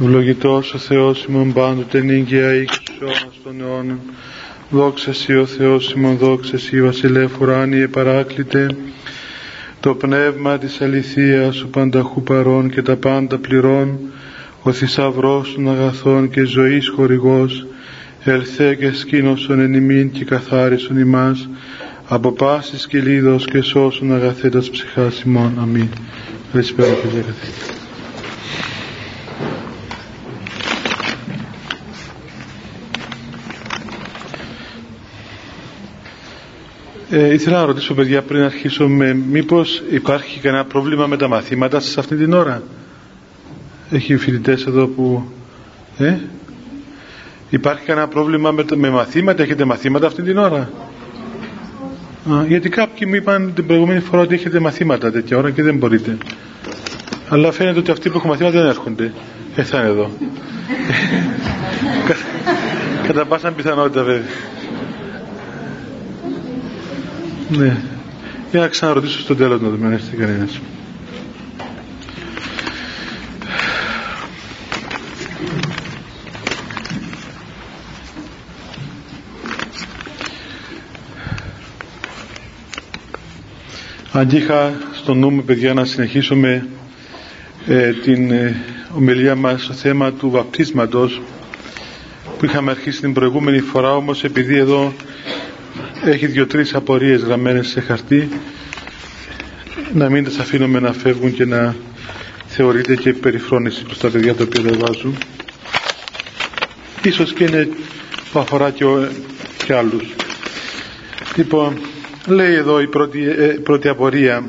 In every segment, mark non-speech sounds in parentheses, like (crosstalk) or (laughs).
Ευλογητός ο Θεός ημών πάντοτε νύγκαια ή αιώνας των αιώνων. Δόξα Σύ ο Θεός ημών, δόξα Σύ βασιλεύ ουράνιε παράκλητε. Το πνεύμα της αληθείας ο πανταχού παρών και τα πάντα πληρών. Ο θησαυρός των αγαθών και ζωής χορηγός. Ελθέ και σκήνωσον εν ημίν και καθάρισον ημάς από πάσης και λίδος και σώσον αγαθέτας ψυχάς ημών. Αμήν. Καλησπέρα και Ε, ήθελα να ρωτήσω παιδιά πριν αρχίσουμε μήπως υπάρχει κανένα πρόβλημα με τα μαθήματα σας αυτή την ώρα; Έχει φοιτητές εδώ που ε; υπάρχει κανένα πρόβλημα με, με μαθήματα; Έχετε μαθήματα αυτή την ώρα; Α, γιατί κάποιοι μου είπαν την προηγούμενη φορά ότι έχετε μαθήματα τέτοια ώρα και δεν μπορείτε. Αλλά φαίνεται ότι αυτοί που έχουν μαθήματα δεν έρχονται. Ε, θα είναι εδώ. (laughs) Κατά πάσα πιθανότητα βέβαια ναι. Για να ξαναρωτήσω στο τέλος να δούμε αν έρθει κανένας. Αντίχα στο νου μου παιδιά να συνεχίσουμε ε, την ε, ομιλία μας στο θέμα του βαπτίσματος που είχαμε αρχίσει την προηγούμενη φορά όμως επειδή εδώ έχει δύο-τρεις απορίες γραμμένες σε χαρτί. Να μην τις αφήνουμε να φεύγουν και να θεωρείται και περιφρόνηση προς τα παιδιά τα οποία βάζουν. Ίσως και είναι που αφορά και, ο, και άλλους. Λοιπόν λέει εδώ η πρώτη, ε, πρώτη απορία.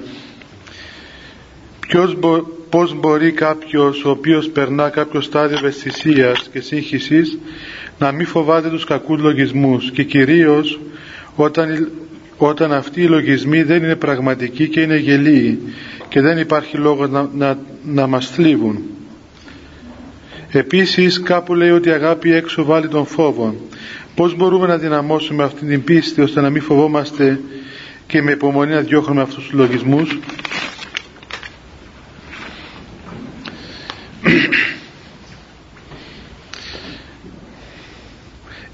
Ποιος μπο, πώς μπορεί κάποιος ο οποίος περνά κάποιο στάδιο ευαισθησίας και σύγχυσης να μην φοβάται τους κακούς λογισμούς και κυρίως όταν, όταν αυτοί οι λογισμοί δεν είναι πραγματικοί και είναι γελίοι και δεν υπάρχει λόγος να, να, να μας θλίβουν. Επίσης κάπου λέει ότι η αγάπη έξω βάλει τον φόβο. Πώς μπορούμε να δυναμώσουμε αυτή την πίστη ώστε να μην φοβόμαστε και με υπομονή να διώχνουμε αυτούς τους λογισμούς;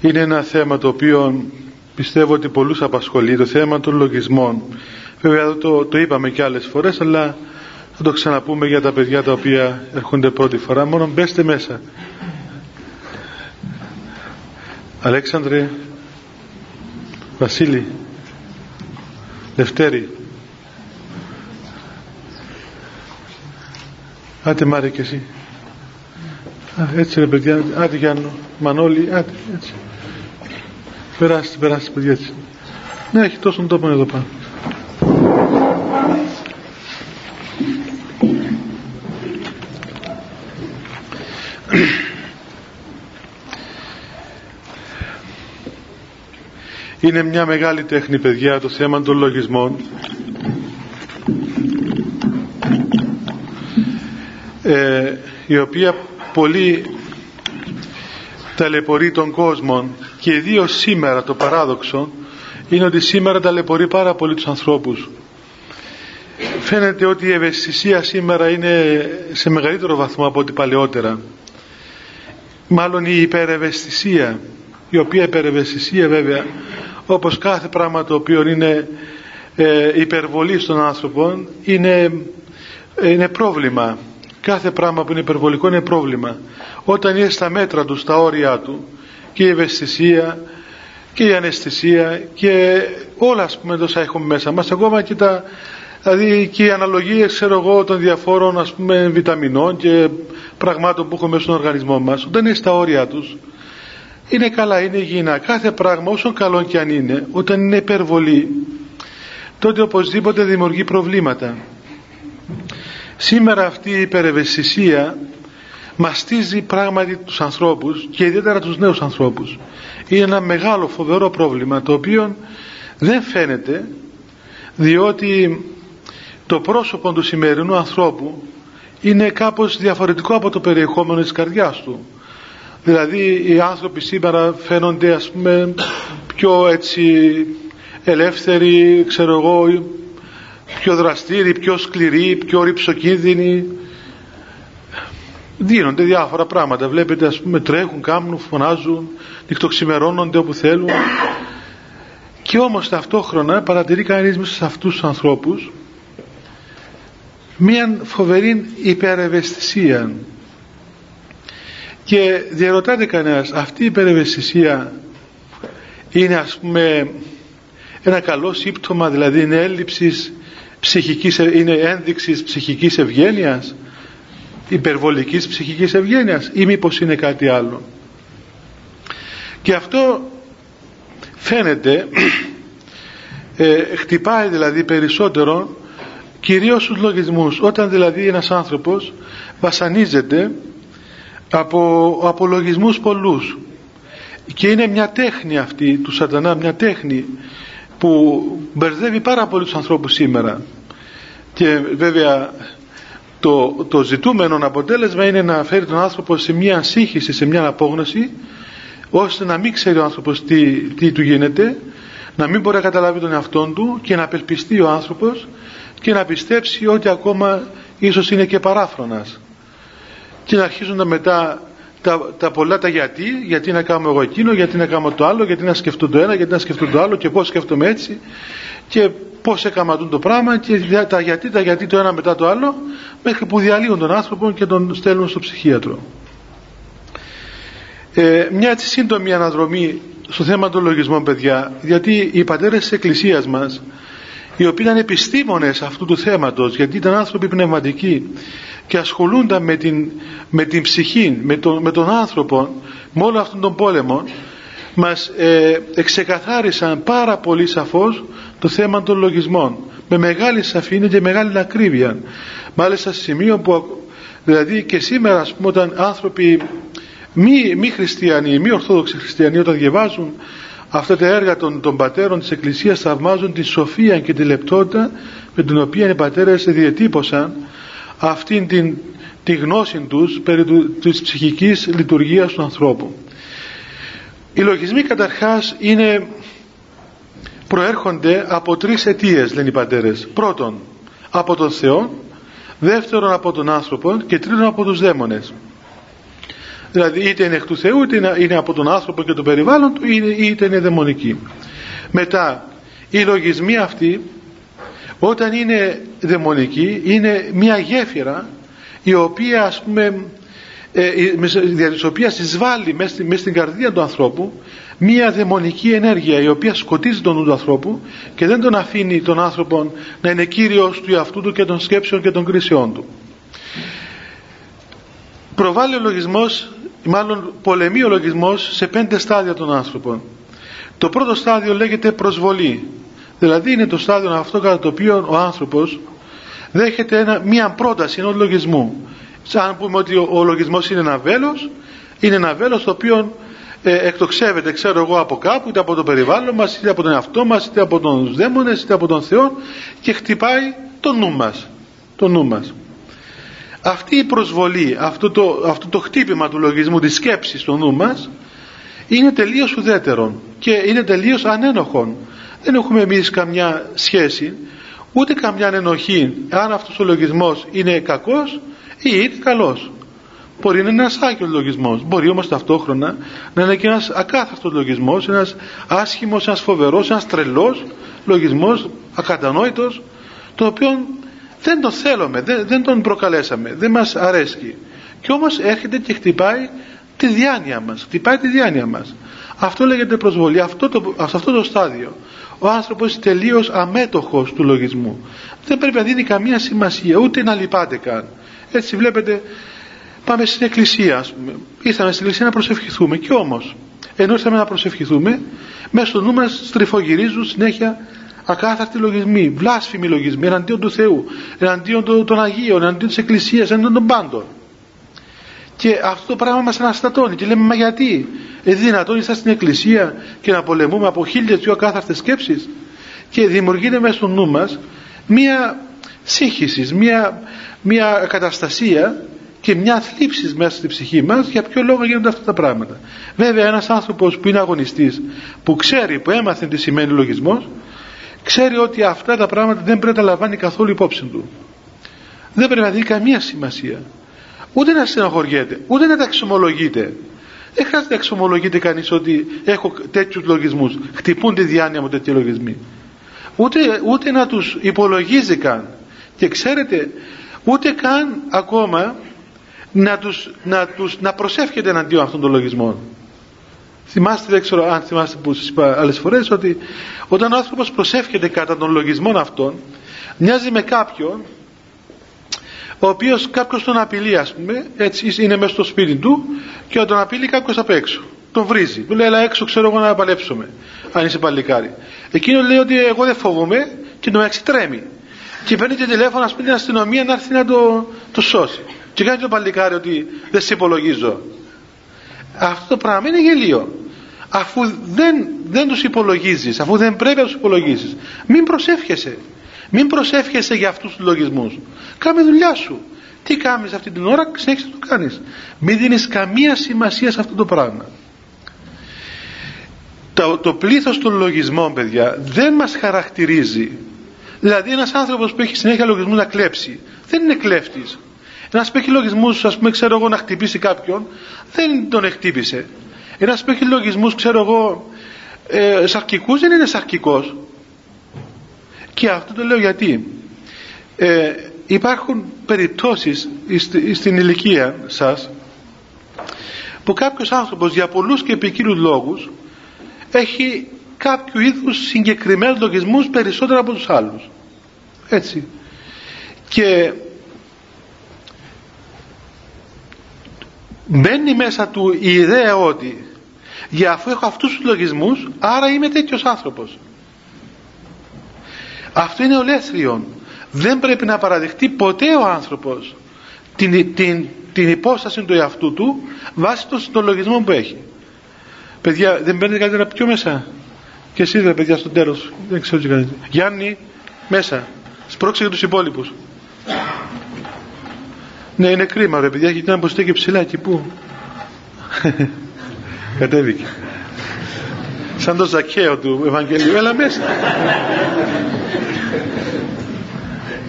Είναι ένα θέμα το οποίο πιστεύω ότι πολλούς απασχολεί το θέμα των λογισμών. Βέβαια το, το είπαμε και άλλες φορές αλλά θα το ξαναπούμε για τα παιδιά τα οποία έρχονται πρώτη φορά. Μόνο μπέστε μέσα. Αλέξανδρε, Βασίλη, Δευτέρη. Άντε Μάρια και εσύ. Α, έτσι ρε παιδιά, άντε Γιάννο, Μανώλη, άντε έτσι. Περάστε, περάστε παιδιά έτσι. Ναι, έχει τόσο τόπο εδώ πάνω. Είναι μια μεγάλη τέχνη παιδιά το θέμα των λογισμών ε, η οποία πολύ ταλαιπωρεί τον κόσμο και ιδίως σήμερα το παράδοξο είναι ότι σήμερα ταλαιπωρεί πάρα πολύ τους ανθρώπους. Φαίνεται ότι η ευαισθησία σήμερα είναι σε μεγαλύτερο βαθμό από ό,τι παλαιότερα. Μάλλον η υπερευαισθησία η οποία υπερευαισθησία βέβαια όπως κάθε πράγμα το οποίο είναι ε, υπερβολή στον άνθρωπο είναι, είναι πρόβλημα. Κάθε πράγμα που είναι υπερβολικό είναι πρόβλημα. Όταν είναι στα μέτρα του, στα όρια του και η ευαισθησία και η αναισθησία και όλα ας πούμε τόσα έχουμε μέσα μας. Ακόμα και τα δηλαδή και οι αναλογίες ξέρω εγώ των διαφόρων ας πούμε βιταμινών και πραγμάτων που έχουμε στον οργανισμό μας όταν είναι στα όρια τους είναι καλά, είναι υγιεινά. Κάθε πράγμα όσο καλό και αν είναι όταν είναι υπερβολή τότε οπωσδήποτε δημιουργεί προβλήματα. Σήμερα αυτή η υπερευαισθησία μαστίζει πράγματι τους ανθρώπους και ιδιαίτερα τους νέους ανθρώπους. Είναι ένα μεγάλο φοβερό πρόβλημα το οποίο δεν φαίνεται διότι το πρόσωπο του σημερινού ανθρώπου είναι κάπως διαφορετικό από το περιεχόμενο της καρδιάς του. Δηλαδή οι άνθρωποι σήμερα φαίνονται ας πούμε πιο έτσι ελεύθεροι ξέρω εγώ πιο δραστήριοι, πιο σκληροί, πιο ρηψοκίνδυνοι δίνονται διάφορα πράγματα. Βλέπετε ας πούμε τρέχουν, κάμνουν, φωνάζουν νυχτοξημερώνονται όπου θέλουν. Και όμως ταυτόχρονα παρατηρεί κανείς μέσα σε αυτούς τους ανθρώπους μία φοβερή υπερευαισθησία. Και διαρωτάται κανένας αυτή η υπερευαισθησία είναι ας πούμε ένα καλό σύμπτωμα δηλαδή είναι έλλειψης ψυχικής, είναι ένδειξης ψυχικής ευγένειας; Υπερβολικής ψυχικής ευγένειας ή μήπως είναι κάτι άλλο. Και αυτό φαίνεται ε, χτυπάει δηλαδή περισσότερο κυρίως στους λογισμούς. Όταν δηλαδή ένας άνθρωπος βασανίζεται από, από λογισμούς πολλούς. Και είναι μια τέχνη αυτή του σατανά μια τέχνη που μπερδεύει πάρα πολύ τους ανθρώπους σήμερα. Και βέβαια το, το ζητούμενο αποτέλεσμα είναι να φέρει τον άνθρωπο σε μια σύγχυση, σε μια απόγνωση ώστε να μην ξέρει ο άνθρωπος τι, τι του γίνεται να μην μπορεί να καταλάβει τον εαυτό του και να απελπιστεί ο άνθρωπος και να πιστέψει ότι ακόμα ίσως είναι και παράφρονας. Και να αρχίζουν τα μετά τα, τα πολλά τα γιατί, γιατί να κάνω εγώ εκείνο, γιατί να κάνω το άλλο, γιατί να σκεφτώ το ένα, γιατί να σκεφτώ το άλλο και πώς σκέφτομαι έτσι και πώς έκαμα το πράγμα και τα γιατί, τα γιατί το ένα μετά το άλλο μέχρι που διαλύουν τον άνθρωπο και τον στέλνουν στο ψυχίατρο. Ε, μια έτσι σύντομη αναδρομή στο θέμα των λογισμών παιδιά γιατί οι πατέρες της Εκκλησίας μας οι οποίοι ήταν επιστήμονες αυτού του θέματος γιατί ήταν άνθρωποι πνευματικοί και ασχολούνταν με την, με την ψυχή, με τον, με τον άνθρωπο με όλο αυτόν τον πόλεμο μας ε, εξεκαθάρισαν πάρα πολύ σαφώς το θέμα των λογισμών με μεγάλη σαφήνεια και μεγάλη ακρίβεια. Μάλιστα σε σημείο που δηλαδή και σήμερα ας πούμε όταν άνθρωποι μη, μη χριστιανοί, μη ορθόδοξοι χριστιανοί όταν διαβάζουν αυτά τα έργα των, των πατέρων της Εκκλησίας θαυμάζουν τη σοφία και τη λεπτότητα με την οποία οι πατέρες διατύπωσαν αυτήν την, τη γνώση τους περί του, της ψυχικής λειτουργίας του ανθρώπου. Οι λογισμοί καταρχάς είναι, προέρχονται από τρεις αιτίες λένε οι πατέρες. Πρώτον από τον Θεό, δεύτερον από τον άνθρωπο και τρίτον από τους δαίμονες. Δηλαδή είτε είναι εκ του Θεού είτε είναι από τον άνθρωπο και το περιβάλλον του είτε είναι δαιμονική. Μετά οι λογισμοί αυτοί όταν είναι δαιμονική είναι μια γέφυρα η οποία ας πούμε ε, δια της οποίας εισβάλλει μέσα, μέσα στην καρδία του ανθρώπου μια δαιμονική ενέργεια η οποία σκοτίζει τον νου του ανθρώπου και δεν τον αφήνει τον άνθρωπο να είναι κύριος του εαυτού του και των σκέψεων και των κρίσεών του προβάλλει ο λογισμός μάλλον πολεμεί ο λογισμός σε πέντε στάδια των άνθρωπων. Το πρώτο στάδιο λέγεται προσβολή. Δηλαδή είναι το στάδιο αυτό κατά το οποίο ο άνθρωπος δέχεται ένα, μία πρόταση ενός λογισμού. Σαν πούμε ότι ο, ο λογισμός είναι ένα βέλος είναι ένα βέλος το οποίο ε, εκτοξεύεται ξέρω εγώ από κάπου είτε από το περιβάλλον μας είτε από τον εαυτό μας είτε από τον δαίμονες είτε από τον Θεό και χτυπάει το νου μας το νου μας αυτή η προσβολή αυτό το, αυτό το χτύπημα του λογισμού της σκέψης στο νου μας είναι τελείως ουδέτερο και είναι τελείως ανένοχον. Δεν έχουμε εμείς καμιά σχέση ούτε καμιά ενοχή αν αυτός ο λογισμός είναι κακός ή είναι καλός. Μπορεί να είναι ένας άγιος λογισμός μπορεί όμως ταυτόχρονα να είναι και ένας ακάθαρτος λογισμός ένας άσχημος, ένας φοβερός, ένας τρελός λογισμός ακατανόητος το οποίο δεν τον θέλουμε, δεν, δεν τον προκαλέσαμε δεν μας αρέσει και όμως έρχεται και χτυπάει τη διάνοια μας χτυπάει τη διάνοια μας. Αυτό λέγεται προσβολή αυτό το, σε αυτό το στάδιο. Ο άνθρωπος τελείως αμέτωχος του λογισμού. Δεν πρέπει να δίνει καμία σημασία ούτε να λυπάται καν. Έτσι βλέπετε πάμε στην εκκλησία ας πούμε. Ήρθαμε στην εκκλησία να προσευχηθούμε και όμως ενώ ήρθαμε να προσευχηθούμε μέσα στο νου μας στριφογυρίζουν συνέχεια ακάθαρτοι λογισμοί, βλάσφημοι λογισμοί εναντίον του Θεού, εναντίον των Αγίων, εναντίον της Εκκλησίας, εναντίον των πάντων. Και αυτό το πράγμα μας αναστατώνει και λέμε μα γιατί; Είναι δυνατόν είσαστε στην εκκλησία και να πολεμούμε από χίλιες δυο ακάθαρτες σκέψεις και δημιουργείται μέσα στο νου μας μία σύγχυσης, μία, μία καταστασία και μια θλίψης μέσα στη ψυχή μας για ποιο λόγο γίνονται αυτά τα πράγματα. Βέβαια ένας άνθρωπος που είναι αγωνιστής, που ξέρει, που έμαθε τι σημαίνει λογισμός, ξέρει ότι αυτά τα πράγματα δεν πρέπει να λαμβάνει καθόλου υπόψη του. Δεν πρέπει να δει καμία σημασία. ούτε να στενοχωριέται ούτε να τα εξομολογείται. Δεν χρειάζεται να εξομολογείται κανείς ότι έχω τέτοιους λογισμούς. Χτυπούν τη διάνοια μου τέτοιοι λογισμοί. Ούτε, ούτε να τους υπολογίζει καν. Και ξέρετε ούτε καν ακόμα να, τους, να, τους, να προσεύχεται εναντίον αυτών των λογισμών θυμάστε δεν ξέρω αν θυμάστε που σας είπα άλλες φορές ότι όταν ο άνθρωπος προσεύχεται κατά των λογισμών αυτών μοιάζει με κάποιον ο οποίος κάποιος τον απειλεί ας πούμε έτσι είναι μέσα στο σπίτι του και τον απειλεί κάποιος απ' έξω τον βρίζει, του λέει έλα έξω ξέρω εγώ να παλέψουμε αν είσαι παλικάρι εκείνος λέει ότι εγώ δεν φοβούμαι και τον τρέμει και παίρνει και τηλέφωνο ας πούμε την αστυνομία να έρθει να το, το σώσει. Και κάνει το παλικάρι ότι δεν σε υπολογίζω αυτό το πράγμα είναι γελίο αφού δεν, δεν τους υπολογίζεις αφού δεν πρέπει να τους υπολογίζεις. Μην προσεύχεσαι. Μην προσεύχεσαι για αυτούς τους λογισμούς. Κάμε δουλειά σου. Τι κάνεις αυτή την ώρα συνέχισε να το κάνεις. Μην δίνεις καμία σημασία σε αυτό το πράγμα. Το, το πλήθος των λογισμών παιδιά δεν μας χαρακτηρίζει. Δηλαδή ένας άνθρωπος που έχει συνέχεια λογισμούς να κλέψει δεν είναι κλέφτης. Ένας που έχει λογισμούς ας πούμε ξέρω εγώ να χτυπήσει κάποιον δεν τον εκτύπησε ένας που έχει λογισμούς ξέρω εγώ ε, σαρκικούς δεν είναι σαρκικός. Και αυτό το λέω γιατί. Ε, υπάρχουν περιπτώσεις στην ηλικία σας που κάποιος άνθρωπος για πολλούς και επικίνδυνους λόγους έχει κάποιο είδους συγκεκριμένους λογισμούς περισσότερο από τους άλλους. Έτσι. Και μπαίνει μέσα του η ιδέα ότι για αφού έχω αυτούς τους λογισμούς άρα είμαι τέτοιος άνθρωπος. Αυτό είναι ολέθριον δεν πρέπει να παραδεχτεί ποτέ ο άνθρωπος την, την, την υπόσταση του εαυτού του βάσει των λογισμών που έχει. Παιδιά δεν παίρνετε κάτι να πιω μέσα. Και εσύ δε παιδιά στο τέλος δεν ξέρω τι κάνετε. Γιάννη μέσα. Σπρώξε για τους υπόλοιπους. Ναι είναι κρίμα ρε παιδιά γιατί να αποστέκει ψηλά εκεί που κατέβηκε σαν το ζακαίο του Ευαγγελίου έλα μέσα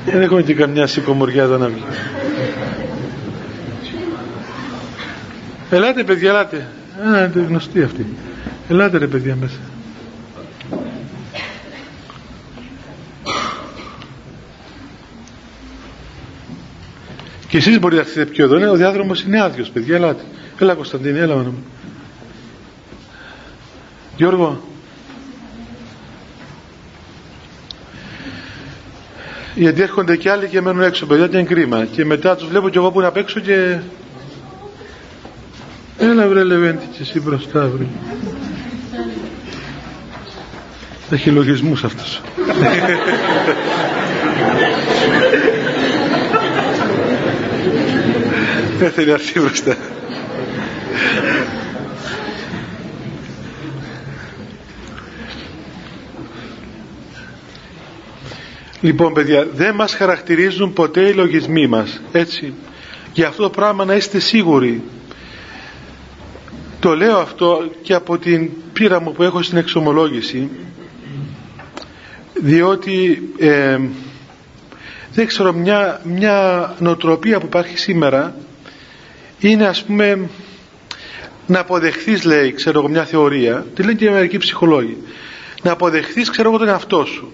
δεν έχουμε και καμιά σηκωμοριά εδώ να βγει ελάτε παιδιά ελάτε α είναι γνωστή αυτή ελάτε ρε παιδιά μέσα Και εσείς μπορείτε να έρθετε πιο εδώ. Ναι, ο διάδρομος είναι άδειος, παιδιά. Ελάτε. Έλα Κωνσταντίνη, έλα μου. Γιώργο. Γιατί έρχονται και άλλοι και μένουν έξω, παιδιά, και είναι κρίμα. Και μετά τους βλέπω κι εγώ που είναι απ' έξω και... Έλα βρε Λεβέντη και εσύ μπροστά βρε. Έχει λογισμούς αυτός. (laughs) Δεν θέλει να έρθει μπροστά. Λοιπόν παιδιά, δεν μας χαρακτηρίζουν ποτέ οι λογισμοί μας, έτσι. Για αυτό το πράγμα να είστε σίγουροι. Το λέω αυτό και από την πείρα μου που έχω στην εξομολόγηση, διότι ε, δεν ξέρω μια, μια νοοτροπία που υπάρχει σήμερα είναι ας πούμε να αποδεχθείς λέει ξέρω εγώ μια θεωρία τη λένε και οι μερικοί ψυχολόγοι να αποδεχθείς ξέρω εγώ τον εαυτό σου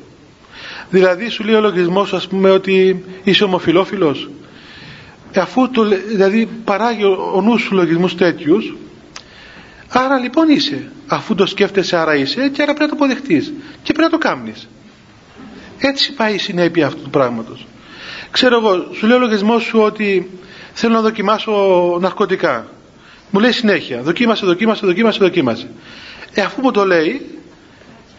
δηλαδή σου λέει ο λογισμός ας πούμε ότι είσαι ομοφιλόφιλος ε, αφού το, δηλαδή παράγει ο, ο νους σου λογισμούς τέτοιους άρα λοιπόν είσαι αφού το σκέφτεσαι άρα είσαι και άρα πρέπει να το αποδεχτείς και πρέπει να το κάνεις έτσι πάει η συνέπεια αυτού του πράγματος ξέρω εγώ σου λέει ο λογισμός σου ότι θέλω να δοκιμάσω ναρκωτικά. Μου λέει συνέχεια, δοκίμασε, δοκίμασε, δοκίμασε, δοκίμασε. Ε, αφού μου το λέει,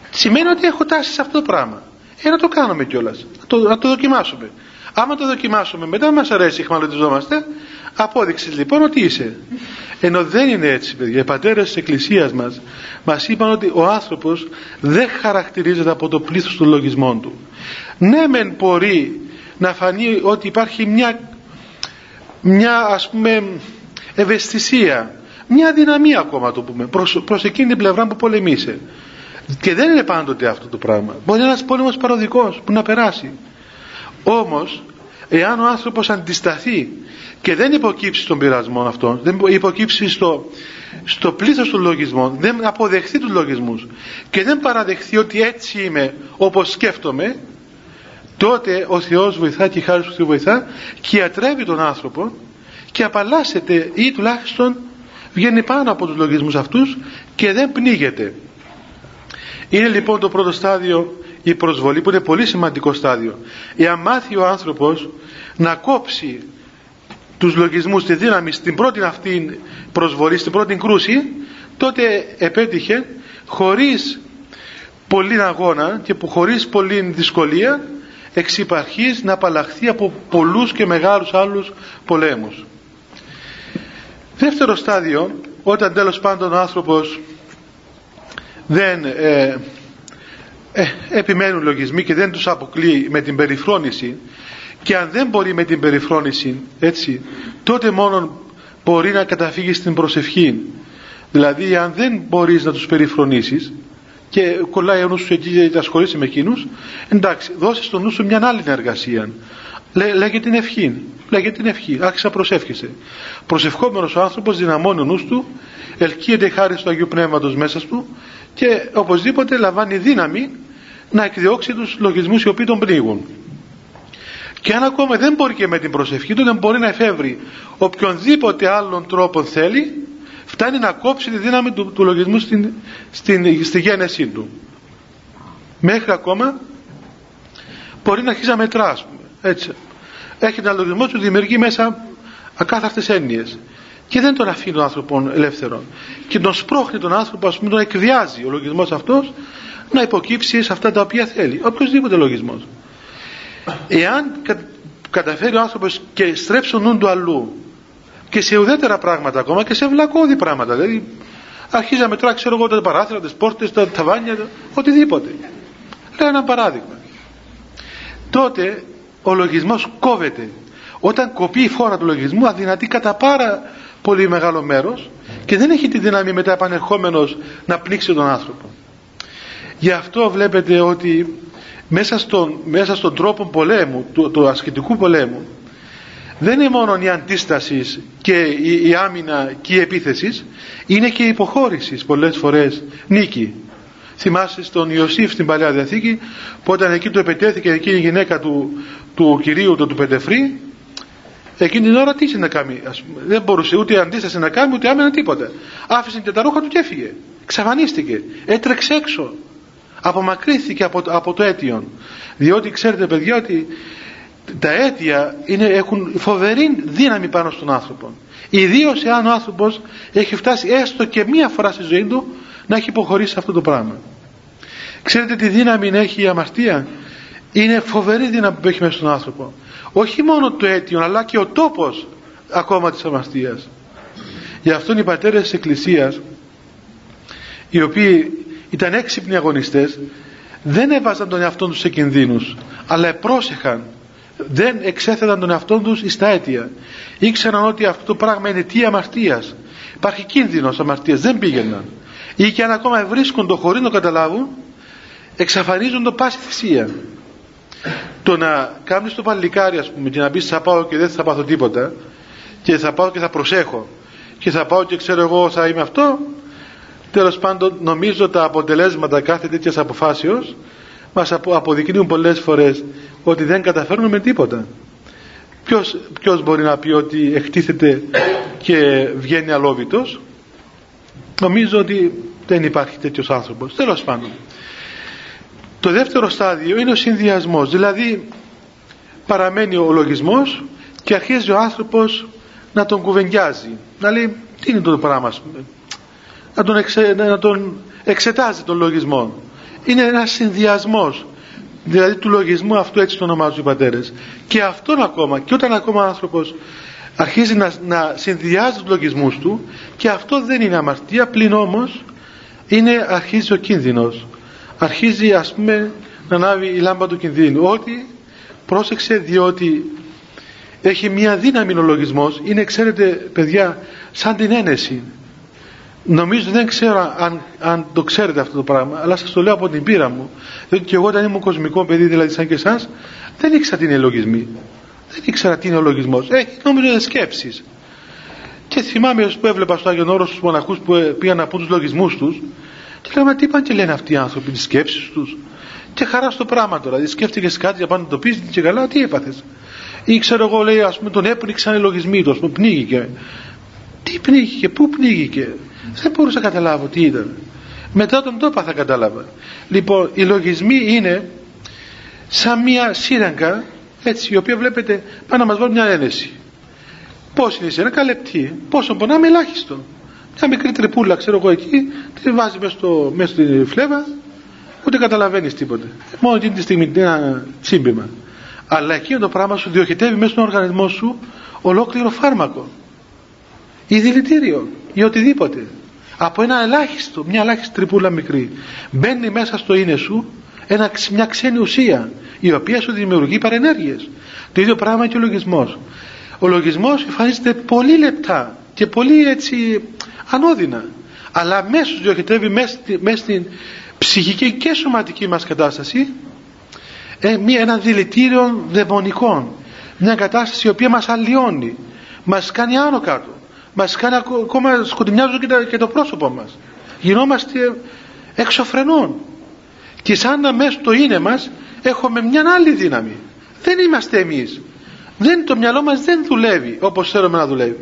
σημαίνει ότι έχω τάσει σε αυτό το πράγμα. Ε, να το κάνουμε κιόλας. Να το, να το δοκιμάσουμε. Άμα το δοκιμάσουμε, μετά μας αρέσει, χμαλωτιζόμαστε, απόδειξη λοιπόν ότι είσαι. Ενώ δεν είναι έτσι, παιδιά. Οι πατέρε της Εκκλησίας μας μας είπαν ότι ο άνθρωπος δεν χαρακτηρίζεται από το πλήθος των λογισμών του. Ναι, μεν μπορεί να φανεί ότι υπάρχει μια μια ας πούμε ευαισθησία μια δυναμία ακόμα το πούμε προς, προς εκείνη την πλευρά που πολεμήσε και δεν είναι πάντοτε αυτό το πράγμα. Μπορεί ένας πόλεμος παροδικός που να περάσει. Όμως εάν ο άνθρωπος αντισταθεί και δεν υποκύψει στον πειρασμό αυτόν δεν υποκύψει στο, στο πλήθος των λογισμών δεν αποδεχθεί τους λογισμούς και δεν παραδεχθεί ότι έτσι είμαι όπως σκέφτομαι τότε ο Θεός βοηθά και η χάρη του Θεού βοηθά και ιατρεύει τον άνθρωπο και απαλλάσσεται ή τουλάχιστον βγαίνει πάνω από τους λογισμούς αυτούς και δεν πνίγεται είναι λοιπόν το πρώτο στάδιο η προσβολή που είναι πολύ σημαντικό στάδιο. Εάν μάθει ο άνθρωπος να κόψει τους λογισμούς τη δύναμη στην πρώτη αυτή προσβολή στην πρώτη κρούση τότε επέτυχε χωρίς πολύ αγώνα και που χωρίς πολύ δυσκολία εξ να απαλλαχθεί από πολλούς και μεγάλους άλλους πολέμους. Δεύτερο στάδιο όταν τέλος πάντων ο άνθρωπος δεν ε, ε, επιμένουν λογισμοί και δεν τους αποκλεί με την περιφρόνηση. Και αν δεν μπορεί με την περιφρόνηση έτσι τότε μόνο μπορεί να καταφύγει στην προσευχή δηλαδή αν δεν μπορείς να τους περιφρονήσεις και κολλάει ο νους σου εκεί και ασχολείσαι με εκείνους εντάξει δώσε στο νου σου μια άλλη εργασία Λέ, λέγε την ευχή λέγε την ευχή άρχισα προσεύχεσαι. Προσευχόμενος ο άνθρωπος δυναμώνει ο νους του ελκύεται χάρη του Αγίου Πνεύματος μέσα του και οπωσδήποτε λαμβάνει δύναμη να εκδιώξει τους λογισμούς οι οποίοι τον πνίγουν. Και αν ακόμα δεν μπορεί και με την προσευχή του δεν μπορεί να εφεύρει οποιονδήποτε άλλον τρόπο θέλει φτάνει να κόψει τη δύναμη του, του λογισμού στην, στην, στη γένεσή του. Μέχρι ακόμα μπορεί να αρχίσει να μετρά έτσι. Έχει ένα λογισμό του δημιουργεί μέσα ακάθαρτες έννοιες και δεν τον αφήνει τον άνθρωπο ελεύθερο και τον σπρώχνει τον άνθρωπο ας πούμε τον εκβιάζει ο λογισμός αυτός να υποκύψει σε αυτά τα οποία θέλει. Οποιοδήποτε λογισμός. Εάν καταφέρει ο άνθρωπος και στρέψει τον νου του αλλού και σε ουδέτερα πράγματα ακόμα και σε βλακώδη πράγματα δηλαδή αρχίζει να μετρά ξέρω εγώ τα παράθυρα, τις πόρτες, τα ταβάνια οτιδήποτε. Λέω ένα παράδειγμα. Τότε ο λογισμός κόβεται. Όταν κοπεί η φόρα του λογισμού αδυνατεί κατά πάρα πολύ μεγάλο μέρος και δεν έχει τη δύναμη μετά επανερχόμενος να πνίξει τον άνθρωπο. Γι' αυτό βλέπετε ότι μέσα στον, μέσα στον τρόπο πολέμου του, του ασκητικού πολέμου δεν είναι μόνο η αντίστασης και η, η άμυνα και η επίθεσης είναι και η υποχώρησης πολλές φορές. Νίκη. Θυμάστε στον Ιωσήφ στην Παλαιά Διαθήκη που όταν εκεί του επετέθηκε εκείνη η γυναίκα του, του κυρίου του, του Πεντεφρή εκείνη την ώρα τι είχε να κάνει ας πούμε. δεν μπορούσε ούτε αντίσταση να κάνει ούτε άμενα τίποτα άφησε την τα ρούχα του και έφυγε. Ξαφανίστηκε. Έτρεξε έξω. Απομακρύθηκε από, από το αίτιον. Διότι ξέρετε παιδιά ότι τα αίτια είναι, έχουν φοβερή δύναμη πάνω στον άνθρωπο. Ιδίως εάν ο άνθρωπος έχει φτάσει έστω και μία φορά στη ζωή του να έχει υποχωρήσει αυτό το πράγμα. Ξέρετε τι δύναμη έχει η αμαρτία; Είναι φοβερή δύναμη που έχει μέσα στον άνθρωπο όχι μόνο το αίτιο αλλά και ο τόπος ακόμα της αμαρτίας γι' αυτόν οι πατέρες της Εκκλησίας οι οποίοι ήταν έξυπνοι αγωνιστές δεν έβαζαν τον εαυτό τους σε κινδύνους αλλά πρόσεχαν δεν εξέθεταν τον εαυτό τους στα αίτια. Ήξεραν ότι αυτό το πράγμα είναι τι αμαρτίας. Υπάρχει κίνδυνος αμαρτίας δεν πήγαιναν. Ή και αν ακόμα βρίσκουν το χωρίς να το καταλάβουν εξαφανίζουν το πάση θυσία το να κάνεις το παλικάρι ας πούμε και να πεις θα πάω και δεν θα πάθω τίποτα και θα πάω και θα προσέχω και θα πάω και ξέρω εγώ θα είμαι αυτό τέλος πάντων νομίζω τα αποτελέσματα κάθε τέτοιας αποφάσεως μας αποδεικνύουν πολλές φορές ότι δεν καταφέρνουμε τίποτα. Ποιος, ποιος μπορεί να πει ότι εκτίθεται και βγαίνει αλόβητος; Νομίζω ότι δεν υπάρχει τέτοιος άνθρωπος. Τέλος πάντων το δεύτερο στάδιο είναι ο συνδυασμός. Δηλαδή παραμένει ο λογισμός και αρχίζει ο άνθρωπος να τον κουβεντιάζει. Να λέει τι είναι το πράγμα να τον, να τον εξετάζει τον λογισμό. Είναι ένας συνδυασμός. Δηλαδή του λογισμού αυτού έτσι το ονομάζουν οι πατέρες. Και αυτόν ακόμα και όταν ακόμα ο άνθρωπος αρχίζει να, να συνδυάζει τους λογισμούς του και αυτό δεν είναι αμαρτία πλην όμως είναι, αρχίζει ο κίνδυνος αρχίζει ας πούμε να ανάβει η λάμπα του κινδύνου. Ότι πρόσεξε διότι έχει μια δύναμη ο λογισμός. Είναι ξέρετε παιδιά σαν την ένεση. Νομίζω δεν ξέρω αν, αν το ξέρετε αυτό το πράγμα αλλά σας το λέω από την πείρα μου. Διότι και εγώ όταν ήμουν κοσμικό παιδί δηλαδή σαν και εσάς δεν ήξερα τι είναι λογισμοί. Δεν δεν ήξερα τι είναι ο λογισμός. Έχει νόμιζε σκέψεις. Και θυμάμαι που έβλεπα στο Άγιον Όρος τους μοναχούς που πήγαν να πούν τους λογισμούς τους και λέγαμε τι πάνε και λένε αυτοί οι άνθρωποι τις σκέψεις τους. Και χαρά στο πράγμα τώρα δηλαδή σκέφτηκες κάτι για πάνω να το πεις και καλά τι έπαθες. Ή ξέρω εγώ λέει ας πούμε τον έπνιξαν οι λογισμοί του ας πούμε πνίγηκε. Τι πνίγηκε, πού πνίγηκε. Δεν μπορούσα να καταλάβω τι ήταν. Μετά τον τόπο θα κατάλαβα. Λοιπόν οι λογισμοί είναι σαν μια σύραγγα έτσι η οποία βλέπετε πάνω να μας βάλει μια ένεση. Πώς είναι η σύραγγα λεπτή πόσο πονάμε ελάχιστο μια μικρή τρυπούλα ξέρω εγώ εκεί τη βάζει μέσα, στο, μέσα στη φλέβα ούτε καταλαβαίνεις τίποτε. Μόνο εκείνη τη στιγμή ένα τσίμπημα. Αλλά εκείνο το πράγμα σου διοχετεύει μέσα στον οργανισμό σου ολόκληρο φάρμακο. Ή δηλητήριο ή οτιδήποτε. Από ένα ελάχιστο, μια ελάχιστη τρυπούλα μικρή μπαίνει μέσα στο είναι σου ένα, μια ξένη ουσία η οποία σου δημιουργεί παρενέργειες. Το ίδιο πράγμα και ο λογισμός. Ο λογισμός εμφανίζεται πολύ λεπτά και πολύ έτσι ανώδυνα. Αλλά μέσα σου διοχετεύει μέσα, στην ψυχική και σωματική μας κατάσταση ε, μια, ένα δηλητήριο δαιμονικών μια κατάσταση η οποία μας αλλοιώνει. Μας κάνει άνω κάτω. Μας κάνει ακόμα σκοτεινιάζουν και, το πρόσωπο μας. Γινόμαστε εξωφρενών. Και σαν να μέσα στο είναι μας έχουμε μια άλλη δύναμη. Δεν είμαστε εμείς. Δεν, το μυαλό μας δεν δουλεύει όπως θέλουμε να δουλεύει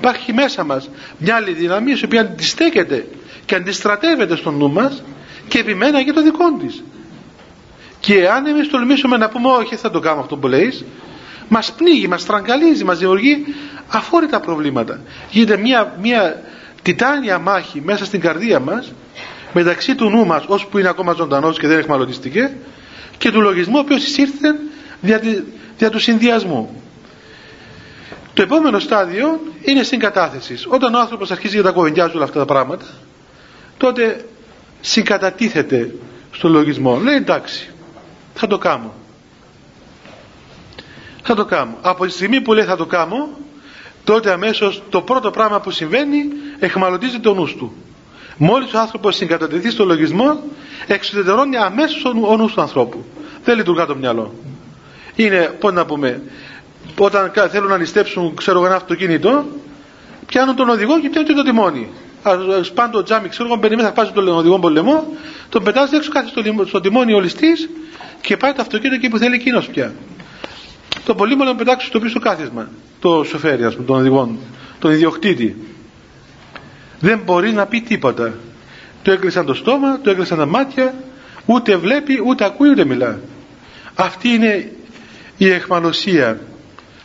υπάρχει μέσα μας μια άλλη δύναμη η οποία αντιστέκεται και αντιστρατεύεται στο νου μας και επιμένει και το δικό της. Και αν εμείς τολμήσουμε να πούμε όχι θα το κάνω αυτό που λέει μας πνίγει, μας τραγκαλίζει, μας δημιουργεί αφόρητα προβλήματα. Γίνεται μια, μια τιτάνια μάχη μέσα στην καρδία μας μεταξύ του νου μας ώσπου είναι ακόμα ζωντανός και δεν εχμαλωτιστηκε και του λογισμού ο οποίος εισήρθε δια, δια του συνδυασμού το επόμενο στάδιο είναι συγκατάθεσης. Όταν ο άνθρωπος αρχίζει να τα κοβεντιάζει όλα αυτά τα πράγματα, τότε συγκατατίθεται στο λογισμό. Λέει εντάξει, θα το κάνω. Θα το κάνω. Από τη στιγμή που λέει θα το κάνω, τότε αμέσως το πρώτο πράγμα που συμβαίνει εχμαλωτίζει το νους του. Μόλις ο άνθρωπος συγκατατεθεί στο λογισμό, εξουδετερώνει αμέσως ο νους του ανθρώπου. Δεν λειτουργά το μυαλό. Είναι, πώς να πούμε, όταν θέλουν να ληστέψουν ξέρω εγώ ένα αυτοκίνητο πιάνουν τον οδηγό και πιάνουν το τιμόνι. Σπάνε το τζάμι ξέρω εγώ μπαίνει μέσα πάζει τον οδηγό πολεμό τον πετάζει έξω κάθε στο, στο τιμόνι ο ληστής και πάει το αυτοκίνητο εκεί που θέλει εκείνος πια. Το πολύ μόνο πετάξει στο πίσω κάθισμα το σοφέρι ας πούμε τον οδηγό τον ιδιοκτήτη. Δεν μπορεί να πει τίποτα. Του έκλεισαν το στόμα του έκλεισαν τα μάτια ούτε βλέπει ούτε ακούει ούτε μιλά. Αυτή είναι η εχμαλωσία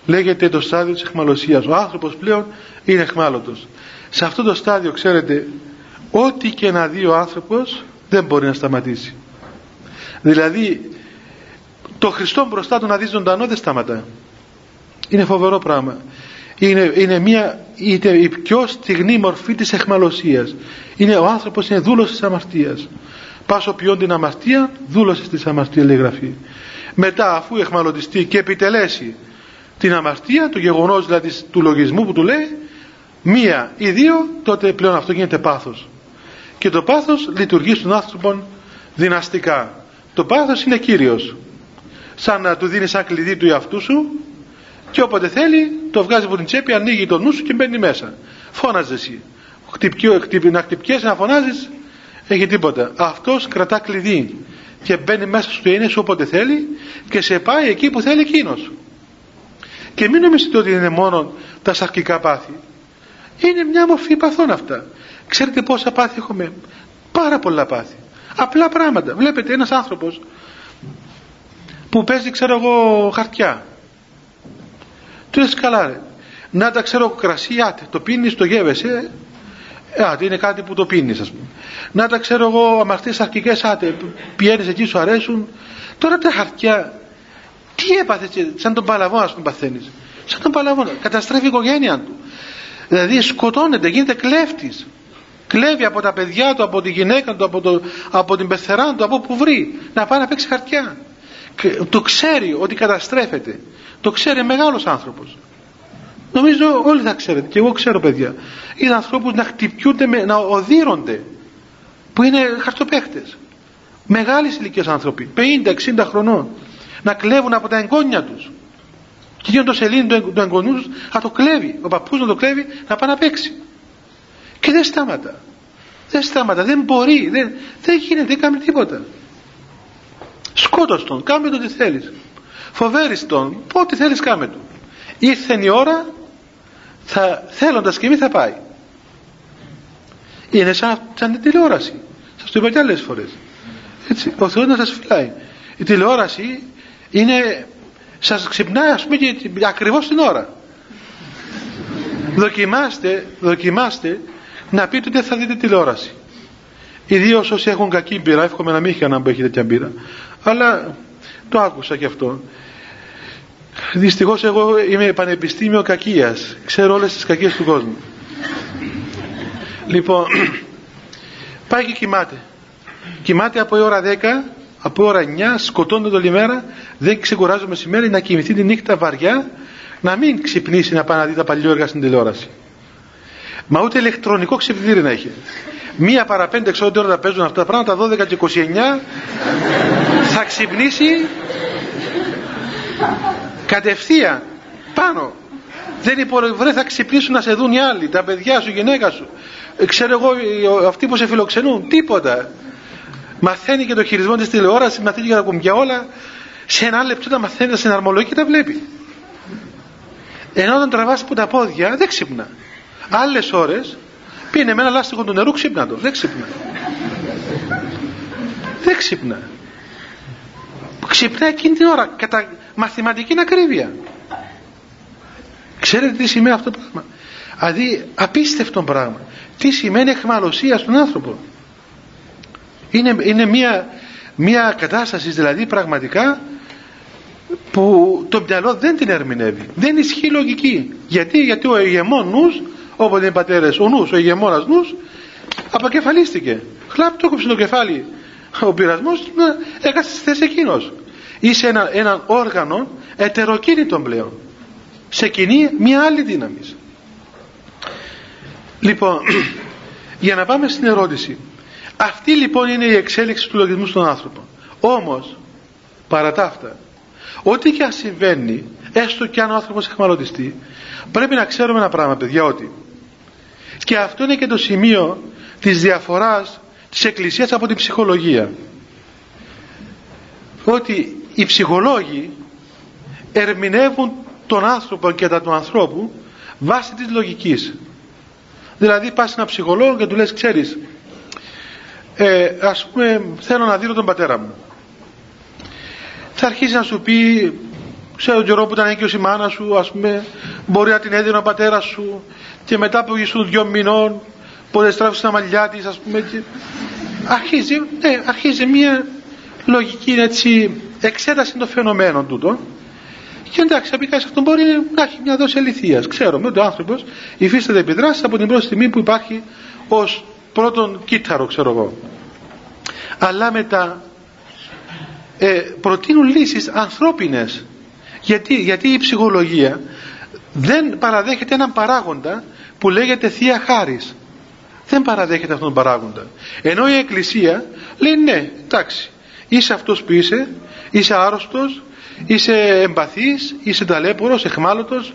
λέγεται το στάδιο της εχμαλωσίας ο άνθρωπος πλέον είναι εχμάλωτος σε αυτό το στάδιο ξέρετε ό,τι και να δει ο άνθρωπος δεν μπορεί να σταματήσει. Δηλαδή το Χριστό μπροστά του να δει ζωντανό δεν σταματά είναι φοβερό πράγμα. Είναι, είναι μια είτε η πιο στιγνή μορφή της εχμαλωσίας είναι ο άνθρωπος είναι δούλος της αμαρτίας. Πάσο ποιόν την αμαρτία δούλος της αμαρτίας λέει γραφή. Μετά αφού εχμαλωτιστεί και επιτελέσει την αμαρτία, το γεγονός δηλαδή του λογισμού που του λέει μία ή δύο τότε πλέον αυτό γίνεται πάθος. Και το πάθος λειτουργεί στον άνθρωπο δυναστικά. Το πάθος είναι κύριος. Σαν να του δίνει σαν κλειδί του εαυτού σου και όποτε θέλει το βγάζει από την τσέπη ανοίγει το νου σου και μπαίνει μέσα. Φώναζε εσύ. Να χτυπιέσαι να φωνάζεις έχει τίποτα. Αυτός κρατά κλειδί και μπαίνει μέσα στο είναι σου όποτε θέλει και σε πάει εκεί που θέλει εκείνος και μην νομίζετε ότι είναι μόνο τα σαρκικά πάθη. Είναι μια μορφή παθών αυτά. Ξέρετε πόσα πάθη έχουμε; Πάρα πολλά πάθη. Απλά πράγματα. Βλέπετε ένας άνθρωπος που παίζει ξέρω εγώ χαρτιά. Του λες καλά ρε. Να τα ξέρω κρασί, άτε, το πίνεις, το γεύεσαι, ε, άτε, είναι κάτι που το πίνεις ας πούμε. Να τα ξέρω εγώ αμαρτίες αρχικές, άτε, πιένεις εκεί σου αρέσουν. Τώρα τα χαρτιά τι έπαθε, σαν τον παλαβό, ας πούμε, παθαίνεις. Σαν τον παλαβό, καταστρέφει η οικογένεια του. Δηλαδή σκοτώνεται, γίνεται κλέφτης. Κλέβει από τα παιδιά του, από τη γυναίκα του, από, το, από την πεθερά του, από όπου βρει. Να πάει να παίξει χαρτιά. Το ξέρει ότι καταστρέφεται. Το ξέρει μεγάλος άνθρωπος. Νομίζω όλοι θα ξέρετε, και εγώ ξέρω παιδιά. Είναι ανθρώπους να χτυπιούνται, να οδύρονται, που είναι χαρτοπαίχτες. Μεγάλη ηλικία άνθρωποι, 50-60 χρονών να κλέβουν από τα εγγόνια τους Και γίνονται το σελήνη του, του εγγονού θα το κλέβει. Ο παππούς να το κλέβει να πάει να παίξει. Και δεν στάματα. Δεν στάματα. Δεν μπορεί. Δεν, δεν γίνεται. Δεν κάνει τίποτα. Σκότω τον. Κάμε το τι θέλεις. Φοβέρεις τον. Ό,τι θέλεις κάμε του. Ήρθε η ώρα θα, θέλοντας και μη θα πάει. Είναι σαν, σαν την τηλεόραση. Σας το είπα και άλλες φορές. Έτσι, ο Θεός να σας φυλάει. Η τηλεόραση είναι, σας ξυπνάει ας πούμε και ακριβώς την ώρα. δοκιμάστε, δοκιμάστε να πείτε ότι θα δείτε τηλεόραση. Ιδίως όσοι έχουν κακή πείρα, εύχομαι να μην έχει κανέναν που έχει τέτοια πείρα. Αλλά το άκουσα και αυτό. Δυστυχώς εγώ είμαι πανεπιστήμιο κακίας. Ξέρω όλες τις κακίες του κόσμου. Λοιπόν, (clears throat) πάει και κοιμάται. Κοιμάται από η ώρα 10, από η ώρα 9, σκοτώνεται όλη μέρα, δεν ξεκουράζω μεσημέρι να κοιμηθεί τη νύχτα βαριά, να μην ξυπνήσει να πάει να δει τα παλιό στην τηλεόραση. Μα ούτε ηλεκτρονικό ξυπνητήρι να έχει. Μία παρά πέντε ξέρω τι ώρα θα παίζουν αυτά τα πράγματα, 12 και 29, θα ξυπνήσει κατευθείαν πάνω. Δεν υπολογίζει, θα ξυπνήσουν να σε δουν οι άλλοι, τα παιδιά σου, η γυναίκα σου. Ε, ξέρω εγώ, αυτοί που σε φιλοξενούν, τίποτα. Μαθαίνει και το χειρισμό της τηλεόρασης, μαθαίνει και τα κουμπιά όλα. Σε ένα λεπτό τα μαθαίνει, τα συναρμολογεί και τα βλέπει. Ενώ όταν τραβάσει από τα πόδια, δεν ξύπνα. Άλλες ώρες πίνε με ένα λάστιχο του νερού, ξύπνα το. Δεν ξύπνα. δεν ξύπνα. Ξυπνά εκείνη την ώρα κατά μαθηματική ακρίβεια. Ξέρετε τι σημαίνει αυτό το πράγμα; Δηλαδή απίστευτο πράγμα. Τι σημαίνει εχμαλωσία στον άνθρωπο; Είναι, είναι μια, μια κατάσταση δηλαδή πραγματικά που το μυαλό δεν την ερμηνεύει. Δεν ισχύει λογική. Γιατί, γιατί ο ηγεμόν νους, όπως είναι οι πατέρες, ο νους, ο ηγεμόνας νους, αποκεφαλίστηκε. Χλάπ το έκοψε το κεφάλι ο πειρασμός, έκασε στη θέση εκείνος. Είσαι ένα, ένα όργανο ετεροκίνητο πλέον. Σε κοινή μια άλλη δύναμη. Λοιπόν, (clears throat) για να πάμε στην ερώτηση. Αυτή λοιπόν είναι η εξέλιξη του λογισμού στον άνθρωπο. Όμως, παρά τα αυτά, ό,τι και αν συμβαίνει, έστω και αν ο άνθρωπος εχμαλωτιστεί, πρέπει να ξέρουμε ένα πράγμα, παιδιά, ότι και αυτό είναι και το σημείο της διαφοράς της Εκκλησίας από την ψυχολογία. Ότι οι ψυχολόγοι ερμηνεύουν τον άνθρωπο και τα του ανθρώπου βάσει της λογικής. Δηλαδή πας σε έναν ψυχολόγο και του λες ξέρεις ε, ας πούμε θέλω να δίνω τον πατέρα μου. Θα αρχίσει να σου πει ξέρω τον καιρό που ήταν έγκυος η μάνα σου ας πούμε μπορεί να την έδινε ο πατέρας σου και μετά που ήσουν δυο μηνών ποτέ στράφησε τα μαλλιά της ας πούμε και αρχίζει, ναι, αρχίζει μια λογική έτσι εξέταση των φαινομένων τούτο και εντάξει, απικά σε αυτό μπορεί να έχει μια δόση αληθείας. Ξέρουμε ότι ο άνθρωπος υφίσταται επιδράσεις από την πρώτη στιγμή που υπάρχει ως πρώτον κύτταρο, ξέρω εγώ. Αλλά μετά ε, προτείνουν λύσεις ανθρώπινες. Γιατί, γιατί η ψυχολογία δεν παραδέχεται έναν παράγοντα που λέγεται θεία χάρις. Δεν παραδέχεται αυτόν τον παράγοντα. Ενώ η Εκκλησία λέει ναι, εντάξει, είσαι αυτός που είσαι, είσαι άρρωστος, είσαι εμπαθής, είσαι ταλέπορος, εχμάλωτος,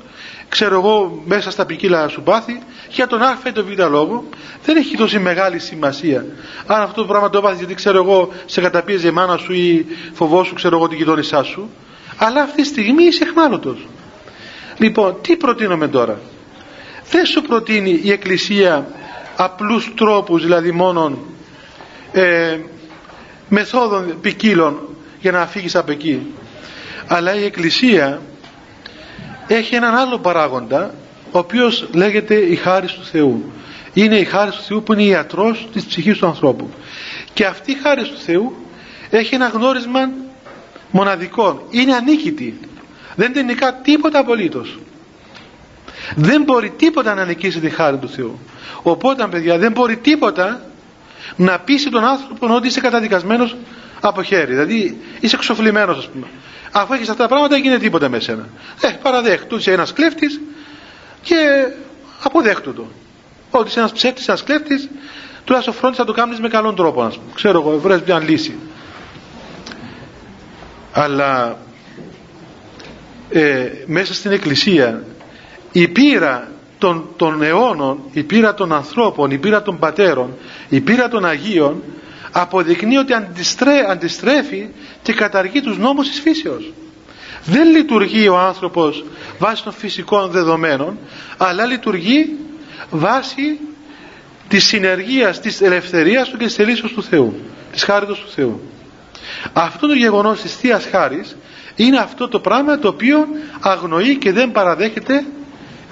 ξέρω εγώ μέσα στα ποικίλα σου πάθη, για τον α ή τον β λόγο, δεν έχει τόση μεγάλη σημασία. Αν αυτό το πράγμα το έπαθες γιατί ξέρω εγώ σε καταπίεζε η μάνα σου ή φοβόσου ξέρω εγώ την γειτόνισά σου, αλλά αυτή τη στιγμή είσαι εχμάλωτος. Λοιπόν, τι προτείνουμε τώρα; Δεν σου προτείνει η Εκκλησία απλούς τρόπους, δηλαδή μόνον ε, μεθόδων ποικίλων για να φύγεις από εκεί αλλά η Εκκλησία έχει έναν άλλο παράγοντα ο οποίος λέγεται η χάρη του Θεού. Είναι η χάρη του Θεού που είναι ιατρός της ψυχής του ανθρώπου. Και αυτή η χάρη του Θεού έχει ένα γνώρισμα μοναδικό. Είναι ανίκητη. Δεν την νικά τίποτα απολύτως. Δεν μπορεί τίποτα να νικήσει τη χάρη του Θεού. Οπότε παιδιά δεν μπορεί τίποτα να πείσει τον άνθρωπο ότι είσαι καταδικασμένος από χέρι. Δηλαδή είσαι εξοφλημένος ας πούμε αφού έχεις αυτά τα πράγματα δεν γίνεται τίποτα με σένα. Ε, παραδέχτους είσαι ένας κλέφτης και αποδέχτου το ότι είσαι ένας ψεύτης, ένας κλέφτης τουλάχιστον φρόντισε να το κάνεις με καλόν τρόπο ας πούμε. ξέρω εγώ βρες μια λύση. Αλλά ε, μέσα στην Εκκλησία η πείρα των, των αιώνων, η πείρα των ανθρώπων, η πείρα των πατέρων, η πείρα των Αγίων αποδεικνύει ότι αντιστρέφει και καταργεί τους νόμους της φύσεως. Δεν λειτουργεί ο άνθρωπος βάσει των φυσικών δεδομένων, αλλά λειτουργεί βάσει της συνεργίας, της ελευθερίας του και της θελήσεως του Θεού, της χάριτος του Θεού. Αυτό το γεγονός της Θείας Χάρης είναι αυτό το πράγμα το οποίο αγνοεί και δεν παραδέχεται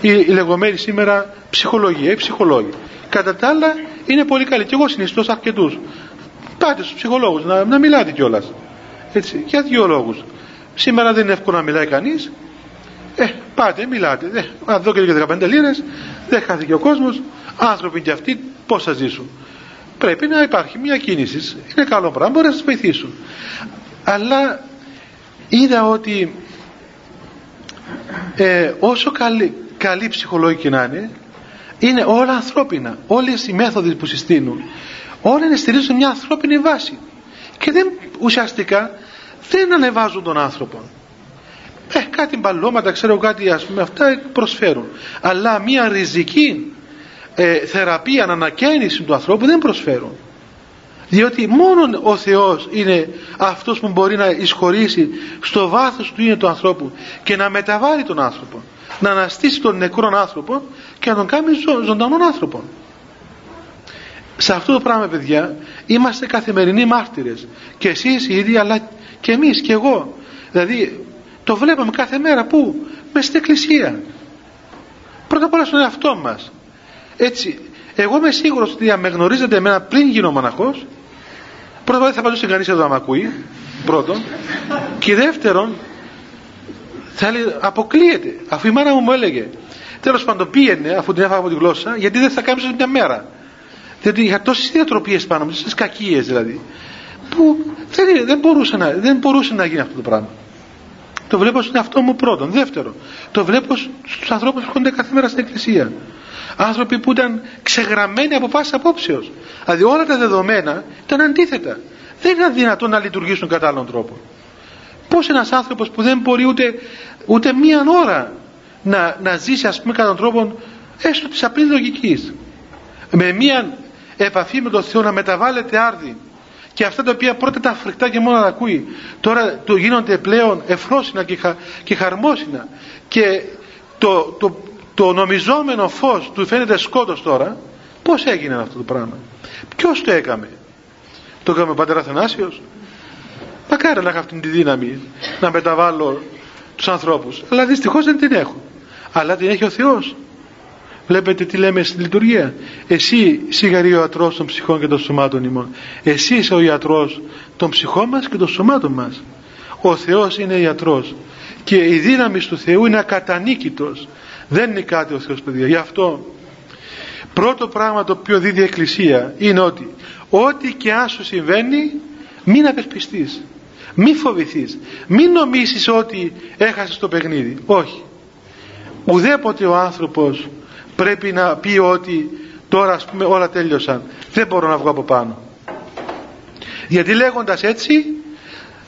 η, η λεγόμενη σήμερα ψυχολογία, οι ψυχολόγοι. Κατά τα άλλα είναι πολύ καλή και εγώ συνιστώ σε αρκετούς. Πάτε στους ψυχολόγους να, να μιλάτε κιόλας. Έτσι, για δύο λόγους. Σήμερα δεν είναι εύκολο να μιλάει κανείς. Ε, πάτε, μιλάτε. Ε, αν δω και 15 λίρες, δεν χάθηκε ο κόσμος. Άνθρωποι και αυτοί πώς θα ζήσουν. Πρέπει να υπάρχει μια κίνηση. Είναι καλό πράγμα, μπορεί να σας βοηθήσουν. Αλλά είδα ότι ε, όσο καλή, καλή ψυχολόγοι να είναι, είναι όλα ανθρώπινα. Όλες οι μέθοδοι που συστήνουν, όλα είναι στηρίζουν μια ανθρώπινη βάση. Και δεν, ουσιαστικά δεν ανεβάζουν τον άνθρωπο. Ε, κάτι μπαλώματα, ξέρω κάτι ας πούμε, αυτά προσφέρουν. Αλλά μια ριζική ε, θεραπεία, ανακαίνιση του ανθρώπου δεν προσφέρουν. Διότι μόνο ο Θεός είναι αυτός που μπορεί να εισχωρήσει στο βάθος του είναι του ανθρώπου και να μεταβάλει τον άνθρωπο. Να αναστήσει τον νεκρόν άνθρωπο και να τον κάνει ζω, ζωντανόν άνθρωπο. Σε αυτό το πράγμα παιδιά είμαστε καθημερινοί μάρτυρες. Και εσείς οι ίδιοι αλλά και εμείς και εγώ. Δηλαδή το βλέπουμε κάθε μέρα που μες στην εκκλησία. Πρώτα απ' όλα στον εαυτό μας. Έτσι, εγώ είμαι σίγουρος ότι αν με γνωρίζετε εμένα πριν γίνω μοναχός Πρώτον, δεν θα πατούσε κανεί εδώ να με ακούει. Πρώτον. Και δεύτερον, θα λέει, αποκλείεται. Αφού η μάνα μου μου έλεγε, τέλος πάντων πήγαινε, αφού την έφαγα από τη γλώσσα, γιατί δεν θα κάνει μια μέρα. Διότι είχα τόσες διατροπίε πάνω μου, τόσες κακίες δηλαδή, που δεν, δεν, μπορούσε να, δεν μπορούσε να γίνει αυτό το πράγμα. Το βλέπω στον εαυτό μου πρώτον. Δεύτερον, το βλέπω στους ανθρώπους που έρχονται κάθε μέρα στην εκκλησία. Άνθρωποι που ήταν ξεγραμμένοι από πάση απόψεως. Δηλαδή όλα τα δεδομένα ήταν αντίθετα. Δεν ήταν δυνατόν να λειτουργήσουν κατά άλλον τρόπο. Πώς ένας άνθρωπος που δεν μπορεί ούτε, ούτε μία ώρα να, να ζήσει ας πούμε κατά τον τρόπο έστω της απλής λογικής. Με μία επαφή με τον Θεό να μεταβάλλεται άρδη και αυτά τα οποία πρώτα ήταν φρικτά και μόνο να ακούει τώρα το γίνονται πλέον εφρόσινα και, χα, και χαρμόσυνα. Και το, το, το νομιζόμενο φως του φαίνεται σκότος τώρα πως έγινε αυτό το πράγμα; Ποιος το έκαμε; Το έκαμε ο πατέρας Αθανάσιος μακάρι να έχω αυτή τη δύναμη να μεταβάλω τους ανθρώπους. Αλλά δυστυχώς δεν την έχω. Αλλά την έχει ο Θεός βλέπετε τι λέμε στην λειτουργία εσύ σιγαρή ο ιατρός των ψυχών και των σωμάτων ημών εσύ είσαι ο ιατρός των ψυχών μας και των σωμάτων μας ο Θεός είναι ιατρός και η δύναμη του Θεού είναι ακατανίκητος δεν είναι κάτι ο Θεός παιδιά. Γι' αυτό πρώτο πράγμα το οποίο δίδει η Εκκλησία είναι ότι ό,τι και αν σου συμβαίνει μην απεσπιστείς. Μην φοβηθείς. Μην νομίσεις ότι έχασες το παιχνίδι. Όχι. Ουδέποτε ο άνθρωπος πρέπει να πει ότι τώρα ας πούμε όλα τέλειωσαν. Δεν μπορώ να βγω από πάνω. Γιατί λέγοντας έτσι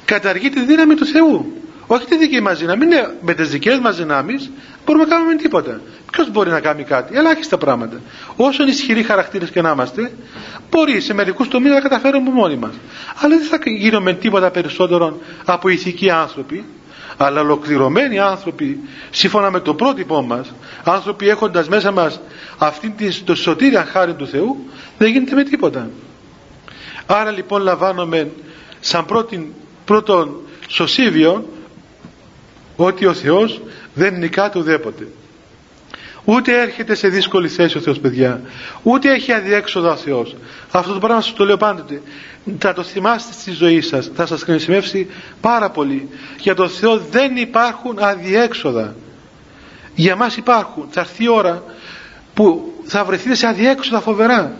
καταργεί τη δύναμη του Θεού. Όχι τη δική μας δύναμη, είναι με τις δικές μας δυνάμεις μπορούμε να κάνουμε τίποτα. Ποιος μπορεί να κάνει κάτι, ελάχιστα πράγματα. Όσο ισχυροί χαρακτήρες και να είμαστε, μπορεί σε μερικούς τομείς να καταφέρουμε μόνοι μας. Αλλά δεν θα γίνουμε τίποτα περισσότερο από ηθικοί άνθρωποι, αλλά ολοκληρωμένοι άνθρωποι, σύμφωνα με το πρότυπό μας, άνθρωποι έχοντας μέσα μας αυτή τη το σωτήρια χάρη του Θεού, δεν γίνεται με τίποτα. Άρα λοιπόν λαμβάνουμε σαν πρώτον σωσίβιο ότι ο Θεός δεν νικάται ουδέποτε. Ούτε έρχεται σε δύσκολη θέση ο Θεός παιδιά. Ούτε έχει αδιέξοδο ο Θεός. Αυτό το πράγμα σας το λέω πάντοτε. Θα το θυμάστε στη ζωή σας. Θα σας χρησιμεύσει πάρα πολύ. Για τον Θεό δεν υπάρχουν αδιέξοδα. Για μας υπάρχουν. Θα έρθει η ώρα που θα βρεθείτε σε αδιέξοδα φοβερά.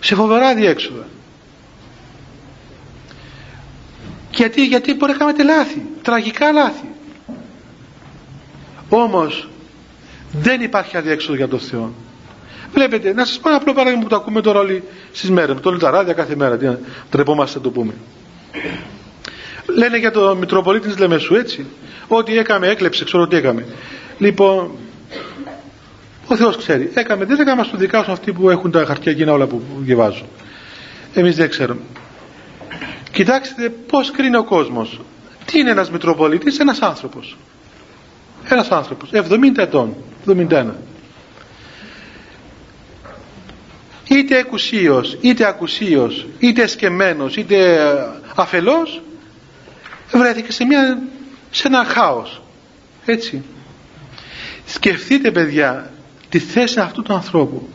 Σε φοβερά αδιέξοδα. Γιατί, γιατί μπορεί να κάνετε λάθη. Τραγικά λάθη. Όμως δεν υπάρχει αδιέξοδο για τον Θεό. Βλέπετε, να σας πω ένα απλό παράδειγμα που το ακούμε τώρα όλοι στις μέρες, το όλοι τα ράδια κάθε μέρα, τι τρεπόμαστε να το πούμε. Λένε για τον Μητροπολίτης της Λεμεσού έτσι, Ό,τι έκαμε, έκλεψε, ξέρω τι έκαμε. Λοιπόν, ο Θεός ξέρει. Έκαμε, δεν έκαμε στο δικάσουν αυτοί που έχουν τα χαρτιά εκείνα όλα που διαβάζουν. Εμείς δεν ξέρουμε. Κοιτάξτε πώς κρίνει ο κόσμος. Τι είναι ένας Μητροπολίτης, ένας άνθρωπος. Ένας άνθρωπος, 70 ετών, 71. Είτε εκουσίως, είτε ακουσίως, είτε εσκεμμένος, είτε αφελός, βρέθηκε σε, μια, σε ένα χάος. Έτσι. Σκεφτείτε παιδιά τη θέση αυτού του ανθρώπου.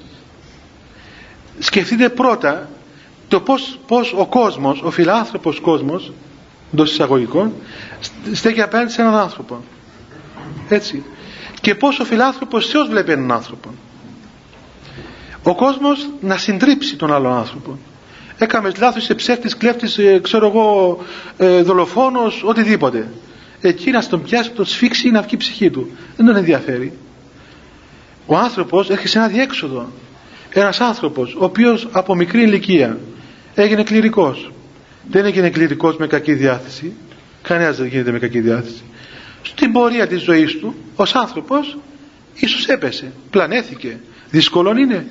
Σκεφτείτε πρώτα το πώς, πώς ο κόσμος, ο φιλάνθρωπος κόσμος, εντός εισαγωγικών, στέκει απέναντι σε έναν άνθρωπο. Έτσι. Και πώς ο φιλάνθρωπος Θεός βλέπει έναν άνθρωπο. Ο κόσμος να συντρίψει τον άλλον άνθρωπο. Έκαμες λάθος, είσαι ψεύτης, κλέφτης, ε, ξέρω εγώ, ε, δολοφόνος, οτιδήποτε. Εκεί να τον πιάσει, τον σφίξει ή να βγει η ψυχή του. Δεν τον ενδιαφέρει. Ο άνθρωπος έχει σε ένα διέξοδο. Ένας άνθρωπος ο οποίος από μικρή ηλικία έγινε κληρικός. Δεν έγινε κληρικός με κακή διάθεση. Κανένας δεν γίνεται με κακή διάθεση. Στην πορεία της ζωής του, ως άνθρωπος, ίσως έπεσε, πλανέθηκε. Δύσκολο είναι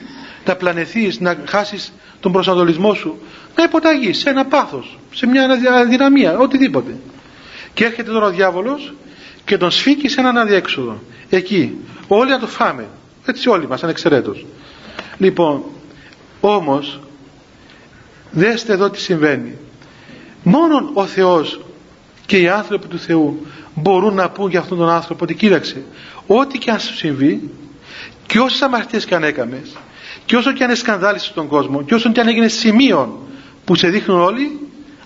να πλανεθείς, να χάσεις τον προσανατολισμό σου, να υποταγείς σε ένα πάθος, σε μια αδυναμία, οτιδήποτε. Και έρχεται τώρα ο διάβολος και τον σφίγγει σε έναν αδιέξοδο. Εκεί. Όλοι να το φάμε. Έτσι όλοι μας ανεξαιρέτως. Λοιπόν, όμως, δέστε εδώ τι συμβαίνει. Μόνον ο Θεός και οι άνθρωποι του Θεού μπορούν να πούν για αυτόν τον άνθρωπο ότι κοίταξε, ό,τι και αν σου συμβεί και όσες αμαρτίες και αν έκαμες και όσο και αν εσκανδάλισε τον κόσμο και όσο και αν έγινες σημείο που σε δείχνουν όλοι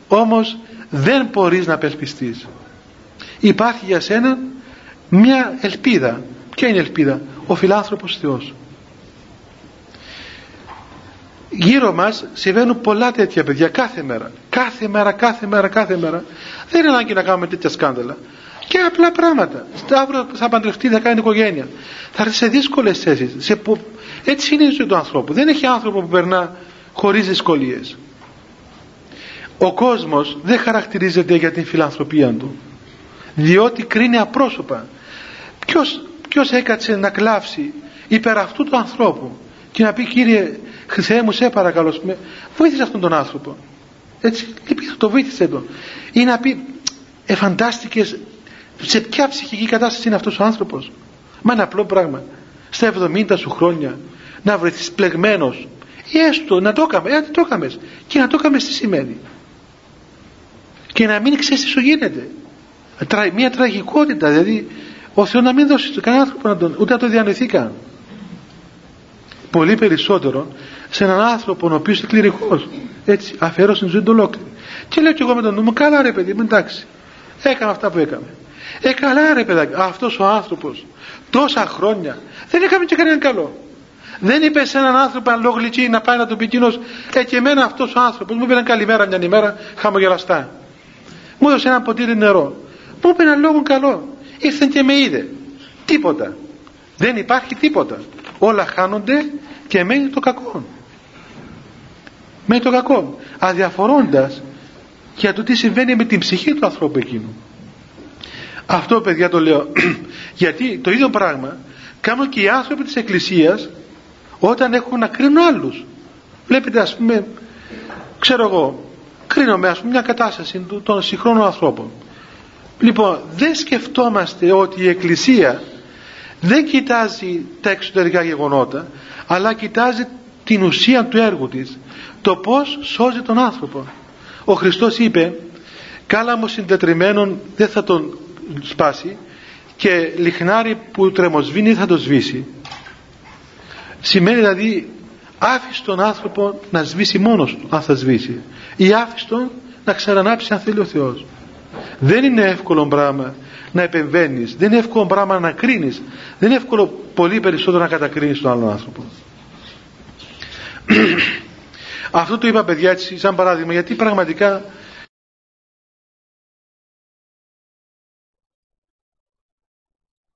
όμως δεν μπορείς να απελπιστείς. Υπάρχει για σένα μια ελπίδα. Ποια είναι η ελπίδα; Ο φιλάνθρωπος Θεός. Γύρω μας συμβαίνουν πολλά τέτοια παιδιά κάθε μέρα. Κάθε μέρα, κάθε μέρα, κάθε μέρα. Δεν είναι ανάγκη να κάνουμε τέτοια σκάνδαλα και απλά πράγματα. Αύριο θα παντρευτεί, θα κάνει οικογένεια. Θα έρθει σε δύσκολες θέσεις. Σε... έτσι είναι η ζωή του ανθρώπου. Δεν έχει άνθρωπο που περνά χωρίς δυσκολίες. Ο κόσμος δεν χαρακτηρίζεται για την φιλανθρωπία του. Διότι κρίνει απρόσωπα. Ποιος, ποιος έκατσε να κλάψει υπέρ αυτού του ανθρώπου και να πει κύριε Θεέ μου σε παρακαλώ βοήθησε αυτόν τον άνθρωπο έτσι λυπήθω το βοήθησε τον. Ή να πει εφαντάστηκες σε ποια ψυχική κατάσταση είναι αυτός ο άνθρωπος; Μα είναι απλό πράγμα. Στα 70 σου χρόνια να βρεθείς πλεγμένος. Ή έστω να το έκαμε, ε, το έκαμες. Και να το έκαμες τι σημαίνει; Και να μην ξέρεις τι σου γίνεται. Μια τραγικότητα δηλαδή ο Θεός να μην δώσει κανένα άνθρωπο να τον, ούτε να το διανοηθεί καν. Πολύ περισσότερο σε έναν άνθρωπο ο οποίος είναι κληρικός. Έτσι αφιέρωσε την ζωή του ολόκληρη. Και λέω και εγώ με τον νου μου καλά ρε παιδί μου εντάξει. Έκανα αυτά που έκαμε ε καλά ρε παιδάκι αυτός ο άνθρωπος τόσα χρόνια δεν έκαμε και κανέναν καλό. Δεν είπε σε έναν άνθρωπο αν λόγω να πάει να του πει εκείνος ε και εμένα αυτός ο άνθρωπος μου είπε ένα καλημέρα μια ημέρα χαμογελαστά. Μου έδωσε ένα ποτήρι νερό. Μου είπε ένα λόγο καλό. Ήρθε και με είδε. Τίποτα. Δεν υπάρχει τίποτα. Όλα χάνονται και μένει το κακό. Μένει το κακό. Αδιαφορώντας για το τι συμβαίνει με την ψυχή του ανθρώπου εκείνου αυτό παιδιά το λέω. (clears throat) Γιατί το ίδιο πράγμα κάνουν και οι άνθρωποι της Εκκλησίας όταν έχουν να κρίνουν άλλους. Βλέπετε ας πούμε ξέρω εγώ κρίνομαι ας πούμε μια κατάσταση των συγχρόνων ανθρώπων. Λοιπόν δεν σκεφτόμαστε ότι η Εκκλησία δεν κοιτάζει τα εξωτερικά γεγονότα αλλά κοιτάζει την ουσία του έργου της το πως σώζει τον άνθρωπο. Ο Χριστός είπε κάλαμος συντετριμένων δεν θα τον σπάσει και λιχνάρι που τρεμοσβήνει θα το σβήσει. Σημαίνει δηλαδή άφησε τον άνθρωπο να σβήσει μόνος του αν θα σβήσει ή άφησε τον να ξανανάψει αν θέλει ο Θεός. Δεν είναι εύκολο πράγμα να επεμβαίνεις δεν είναι εύκολο πράγμα να κρίνεις δεν είναι εύκολο πολύ περισσότερο να κατακρίνεις τον άλλον άνθρωπο. (clears throat) Αυτό το είπα παιδιά έτσι σαν παράδειγμα γιατί πραγματικά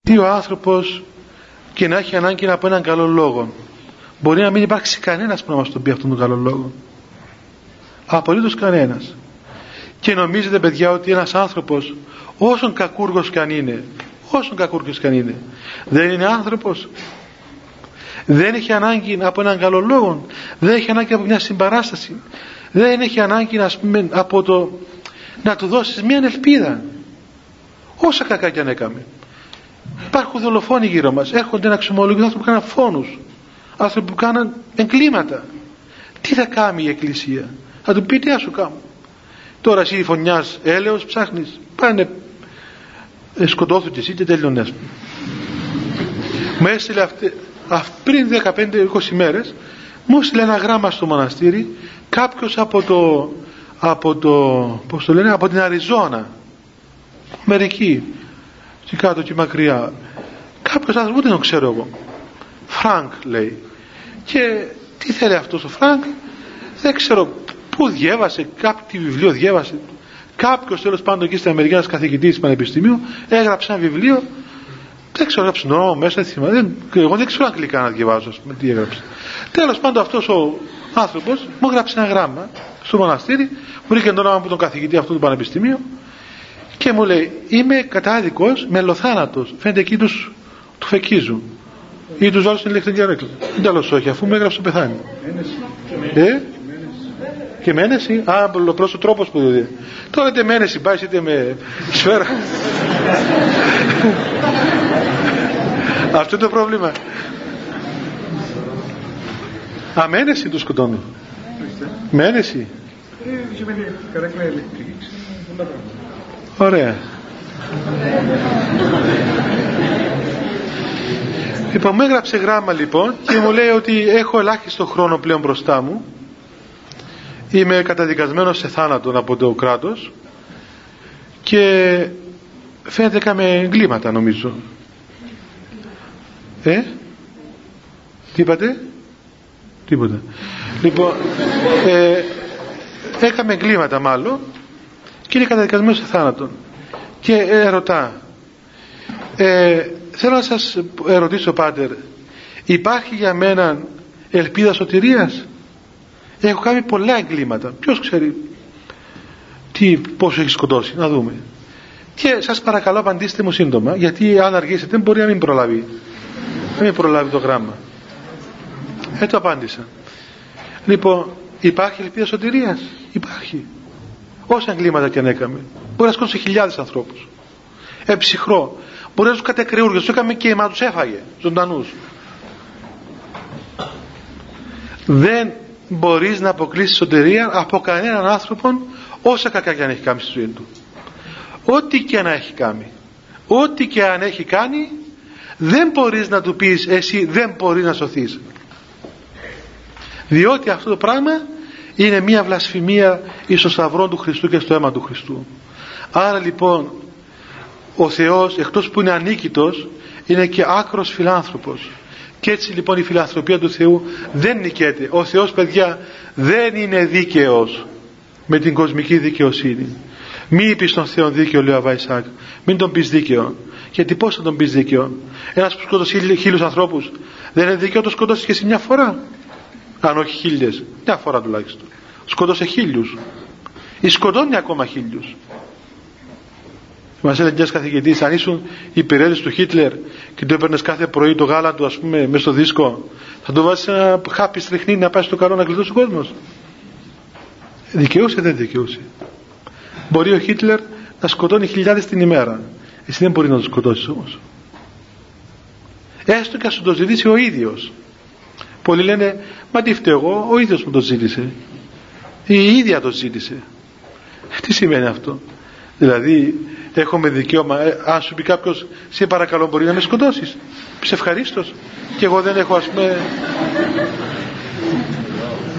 τι ο άνθρωπος και να έχει ανάγκη να πω έναν καλό λόγο. Μπορεί να μην υπάρξει κανένας που να μας τον πει αυτόν τον καλό λόγο. Απολύτως κανένας. Και νομίζετε παιδιά ότι ένας άνθρωπος όσον κακούργος και αν είναι όσον κακούργος και αν είναι δεν είναι άνθρωπος. Δεν έχει ανάγκη από έναν καλό λόγο. Δεν έχει ανάγκη από μια συμπαράσταση. Δεν έχει ανάγκη να πούμε, από το να του δώσεις μια ελπίδα. Όσα κακά κι αν έκαμε υπάρχουν δολοφόνοι γύρω μας. Έρχονται να ξεμολογούν άνθρωποι που κάναν φόνους. Άνθρωποι που κάναν εγκλήματα. Τι θα κάνει η εκκλησία; Θα του πει τι θα σου κάνω τώρα εσύ φωνιάς έλεος ψάχνεις. Πάνε ε, σκοτώθου και εσύ και τέλειωνες μου έστειλε αυτή, πριν 15-20 μέρες μου έστειλε ένα γράμμα στο μοναστήρι. Κάποιος από το από το πώς το λένε από την Αριζόνα. Μερικοί και κάτω και μακριά. Κάποιος άνθρωπος δεν το ξέρω εγώ. Φρανκ λέει. Και τι θέλει αυτός ο Φρανκ; Δεν ξέρω πού διέβασε κάποιο βιβλίο διέβασε. Κάποιος τέλος πάντων εκεί στην Αμερική ένας καθηγητής πανεπιστημίου έγραψε ένα βιβλίο. Δεν ξέρω έγραψε νόμο μέσα δεν, εγώ δεν ξέρω αγγλικά να διαβάζω με τι έγραψε. Τέλος πάντων αυτός ο άνθρωπος μου έγραψε ένα γράμμα στο μοναστήρι. Μου βρήκε το όνομα από τον καθηγητή αυτού του πανεπιστημίου και μου λέει είμαι κατάδικος μελοθάνατος φαίνεται εκεί τους του φεκίζουν ή τους βάλουν στην ηλεκτρική αρέκλα δεν τέλος όχι αφού με έγραψε πεθάνει ε; και μένεση α πρώτος ο τρόπος που δίδει τώρα είτε μένεση πάει είτε με σφαίρα. Αυτό είναι το πρόβλημα. Αμένεση του σκοτώνουν μένεση Ωραία. Λοιπόν, μου έγραψε γράμμα λοιπόν και μου λέει ότι έχω ελάχιστο χρόνο πλέον μπροστά μου. Είμαι καταδικασμένος σε θάνατον από το κράτος και φαίνεται κάμε εγκλήματα νομίζω. Ε; Τι είπατε; Τίποτα. Λοιπόν, ε, έκαμε εγκλήματα μάλλον και είναι καταδικασμένος σε θάνατον και ε, ρωτά ε, θέλω να σας ερωτήσω πάτερ υπάρχει για μένα ελπίδα σωτηρίας; Έχω κάνει πολλά εγκλήματα. Ποιος ξέρει τι, πόσο έχει σκοτώσει να δούμε. Και σας παρακαλώ απαντήστε μου σύντομα γιατί αν αργήσετε μπορεί να μην προλάβει. Να μην προλάβει το γράμμα. Έτσι απάντησα. Λοιπόν υπάρχει ελπίδα σωτηρίας; Υπάρχει όσα εγκλήματα και αν έκαμε. Μπορεί να σκότωσε χιλιάδες ανθρώπους. Εψυχρό. Μπορεί να του κατεκριούργησε. Του έκαμε και μα τους έφαγε ζωντανούς. Δεν μπορείς να αποκλείσεις σωτηρία από κανέναν άνθρωπο όσα κακά και αν έχει κάνει στη ζωή του. Ό,τι και να έχει κάνει. Ό,τι και αν έχει κάνει δεν μπορείς να του πεις εσύ δεν μπορείς να σωθείς διότι αυτό το πράγμα είναι μια βλασφημία εις το σταυρό του Χριστού και στο αίμα του Χριστού. Άρα λοιπόν ο Θεός εκτός που είναι ανίκητος είναι και άκρος φιλάνθρωπος. Και έτσι λοιπόν η φιλανθρωπία του Θεού δεν νικέται. Ο Θεός παιδιά δεν είναι δίκαιος με την κοσμική δικαιοσύνη. Μη είπεις τον Θεό δίκαιο λέει ο Αβαϊσάκ μην τον πεις δίκαιο. Γιατί πώς θα τον πεις δίκαιο; Ένας που σκότωσε χίλιους ανθρώπους δεν είναι δίκαιο το σκοτώσεις και εσύ μια φορά αν όχι χίλιες μια φορά τουλάχιστον σκότωσε χίλιους ή σκοτώνει ακόμα χίλιους Μας έλεγε ένας καθηγητής, αν ήσουν υπηρέτης του Χίτλερ και του έπαιρνες κάθε πρωί το γάλα του, ας πούμε, μέσα στο δίσκο, θα το βάζεις ένα χάπι στριχνή να πάει στο καλό να κλειδώσει ο κόσμος. Δικαιούσε, δεν δικαιούσε. Μπορεί ο Χίτλερ να σκοτώνει χιλιάδες την ημέρα. Εσύ δεν μπορεί να το σκοτώσεις όμως. Έστω και ας σου το ζητήσει ο ίδιος. Πολλοί λένε, μα τι φταίω εγώ, ο ίδιος μου το ζήτησε. Η ίδια το ζήτησε. Τι σημαίνει αυτό; Δηλαδή, έχουμε δικαίωμα, ε, αν σου πει κάποιος, σε παρακαλώ, μπορεί να με σκοτώσεις. Σε ευχαρίστως. Και εγώ δεν έχω, ας πούμε.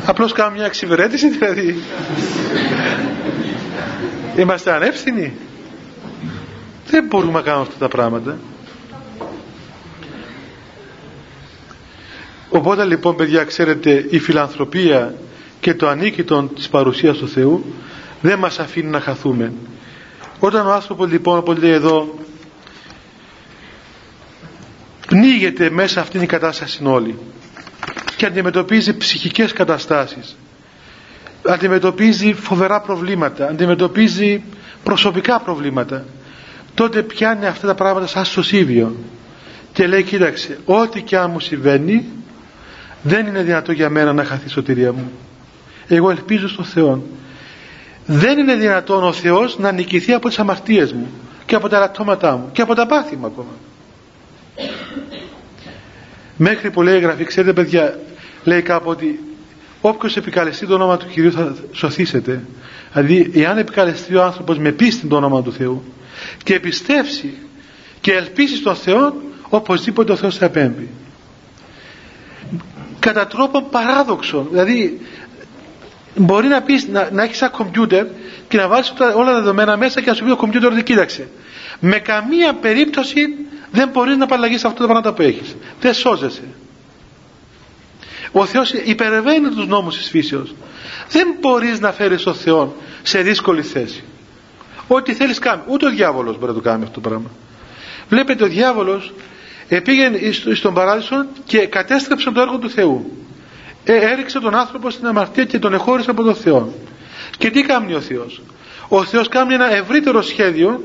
Απλώς κάνω μια εξυπηρέτηση, δηλαδή. Είμαστε ανεύθυνοι. Δεν μπορούμε να κάνουμε αυτά τα πράγματα. Οπότε λοιπόν παιδιά ξέρετε η φιλανθρωπία και το ανίκητο της παρουσίας του Θεού δεν μας αφήνει να χαθούμε. Όταν ο άνθρωπος λοιπόν όπως λέει εδώ πνίγεται μέσα αυτήν την κατάσταση όλη και αντιμετωπίζει ψυχικές καταστάσεις αντιμετωπίζει φοβερά προβλήματα αντιμετωπίζει προσωπικά προβλήματα τότε πιάνει αυτά τα πράγματα σαν σωσίβιο και λέει κοίταξε ό,τι και αν μου συμβαίνει δεν είναι δυνατό για μένα να χαθεί η σωτηρία μου. Εγώ ελπίζω στον Θεό δεν είναι δυνατόν ο Θεός να νικηθεί από τις αμαρτίες μου και από τα ρατώματά μου και από τα πάθη μου ακόμα. Μέχρι που λέει η Γραφή ξέρετε παιδιά λέει κάπου ότι όποιος επικαλεστεί το όνομα του Κυρίου θα σωθήσετε. Δηλαδή εάν επικαλεστεί ο άνθρωπος με πίστη το όνομα του Θεού και πιστέψει και ελπίσει στον Θεό οπωσδήποτε ο Θεός θα επέμβει κατά τρόπο παράδοξο. Δηλαδή μπορεί να πεις να, να έχεις ένα κομπιούτερ και να βάλεις όλα τα δεδομένα μέσα και να σου πει το κομπιούτερ ότι κοίταξε. Με καμία περίπτωση δεν μπορείς να απαλλαγείς αυτά τα πράγματα που έχεις. Δεν σώζεσαι. Ο Θεός υπερβαίνει τους νόμους της φύσεως. Δεν μπορείς να φέρεις τον Θεό σε δύσκολη θέση. Ό,τι θέλεις κάνει ούτε ο διάβολος μπορεί να το κάνει αυτό το πράγμα. Βλέπετε ο διάβολος πήγαινε στον παράδεισο και κατέστρεψε το έργο του Θεού. Ε, έριξε τον άνθρωπο στην αμαρτία και τον εχώρισε από τον Θεό. Και τι κάνει ο Θεός; Ο Θεός κάνει ένα ευρύτερο σχέδιο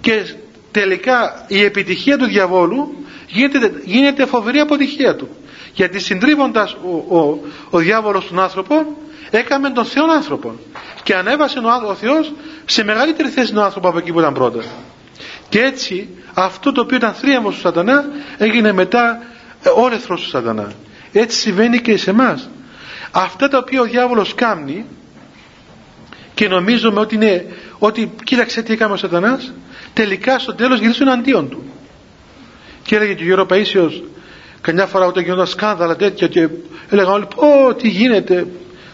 και τελικά η επιτυχία του διαβόλου γίνεται, γίνεται φοβερή αποτυχία του. Γιατί συντρίβοντας ο, ο, ο διάβολος τον άνθρωπο έκαμε τον Θεό άνθρωπο και ανέβασε ο, ο Θεός σε μεγαλύτερη θέση τον άνθρωπο από εκεί που ήταν πρώτα και έτσι αυτό το οποίο ήταν θρίαμβος του σατανά έγινε μετά ε, όλεθρος του σατανά. Έτσι συμβαίνει και σε εμάς. αυτά τα οποία ο διάβολος κάνει και νομίζουμε ότι είναι ότι κοίταξε τι έκανε ο σατανάς τελικά στο τέλος γυρίσουν αντίον του. Και έλεγε και ο Γιώργος Παΐσιος καμιά φορά όταν γινόταν σκάνδαλα τέτοια και έλεγαν όλοι πω τι γίνεται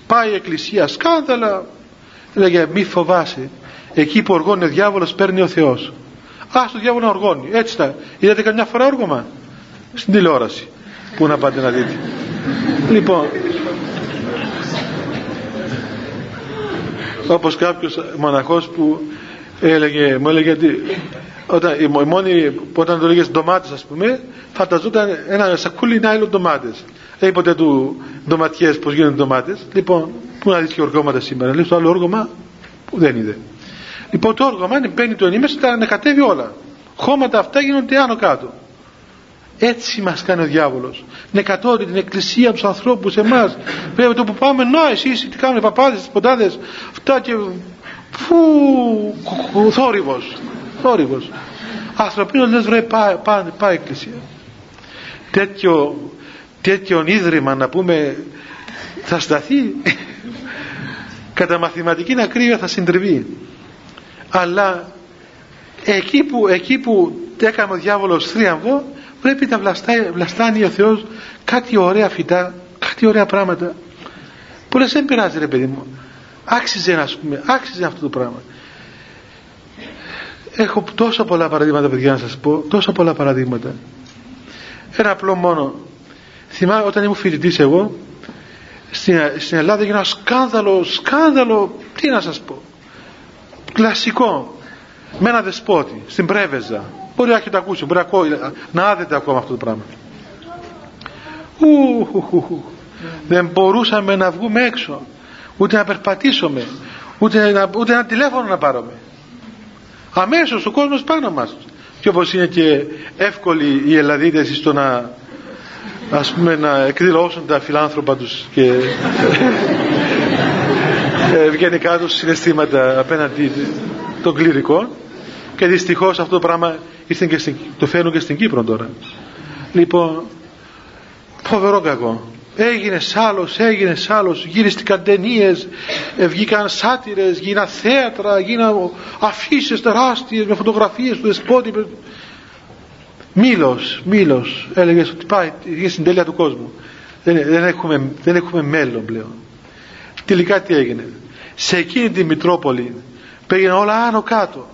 πάει η εκκλησία σκάνδαλα έλεγε μη φοβάσαι εκεί που οργώνει ο διάβολος παίρνει ο Θεός α το διάβολο να οργώνει. Έτσι τα είδατε καμιά φορά όργωμα στην τηλεόραση. Που να πάτε να δείτε. Λοιπόν. Όπως κάποιος μοναχός που έλεγε, μου έλεγε ότι όταν, η μόνη, όταν το λέγε ντομάτες ας πούμε φανταζόταν ένα σακούλι να ντομάτες. Λέει ποτέ του ντοματιές πως γίνονται ντομάτες. Λοιπόν πού να δεις και οργώματα σήμερα. Λέει στο άλλο όργωμα που δεν είδε λοιπόν το όργωμα αν μπαίνει το ενήμεση τα ανακατεύει όλα. Χώματα αυτά γίνονται άνω κάτω. Έτσι μας κάνει ο διάβολος. Νεκατόρει την εκκλησία τους ανθρώπους εμάς. Πρέπει το που πάμε να εσείς τι κάνουν οι παπάδες, οι ποντάδες αυτά και φου θόρυβος. Θόρυβος. Ανθρωπίνος λες βρε πάει, πάει, πάει εκκλησία. Τέτοιο τέτοιο ίδρυμα να πούμε θα σταθεί. (laughs) Κατά μαθηματική ακρίβεια θα συντριβεί αλλά εκεί που, εκεί που έκανε ο διάβολος θρίαμβο πρέπει να βλαστά, βλαστάνει ο Θεός κάτι ωραία φυτά κάτι ωραία πράγματα. Που λες δεν πειράζει ρε παιδί μου. Άξιζε να πούμε άξιζε αυτό το πράγμα έχω τόσα πολλά παραδείγματα παιδιά να σας πω τόσα πολλά παραδείγματα. Ένα απλό μόνο. Θυμάμαι όταν ήμουν φοιτητής εγώ στην, στην Ελλάδα έγινε ένα σκάνδαλο σκάνδαλο τι να σας πω κλασικό. Με ένα δεσπότη στην Πρέβεζα. Μπορεί να έχετε ακούσει μπορεί να, να άδετε ακόμα αυτό το πράγμα. Ου, δεν μπορούσαμε να βγούμε έξω. Ούτε να περπατήσουμε. Ούτε, να, ούτε ένα τηλέφωνο να πάρουμε. Αμέσως ο κόσμος πάνω μας. Και όπως είναι και εύκολοι οι Ελλαδίτες στο να ας πούμε να εκδηλώσουν τα φιλάνθρωπα τους και ε, ευγενικά τους συναισθήματα απέναντι των κληρικών και δυστυχώς αυτό το πράγμα και στην, το φέρνουν και στην Κύπρο τώρα λοιπόν φοβερό κακό έγινε άλλος, έγινε άλλος, γύριστηκαν ταινίες, ε, βγήκαν σάτυρες, γίναν θέατρα, γίναν αφήσεις τεράστιες με φωτογραφίες του δεσπότη. Μήλος, Μήλος, έλεγες ότι πάει, είναι στην τέλεια του κόσμου. Δεν, δεν, έχουμε, δεν έχουμε μέλλον πλέον. Τελικά τι έγινε. Σε εκείνη τη Μητρόπολη πήγαινε όλα άνω κάτω.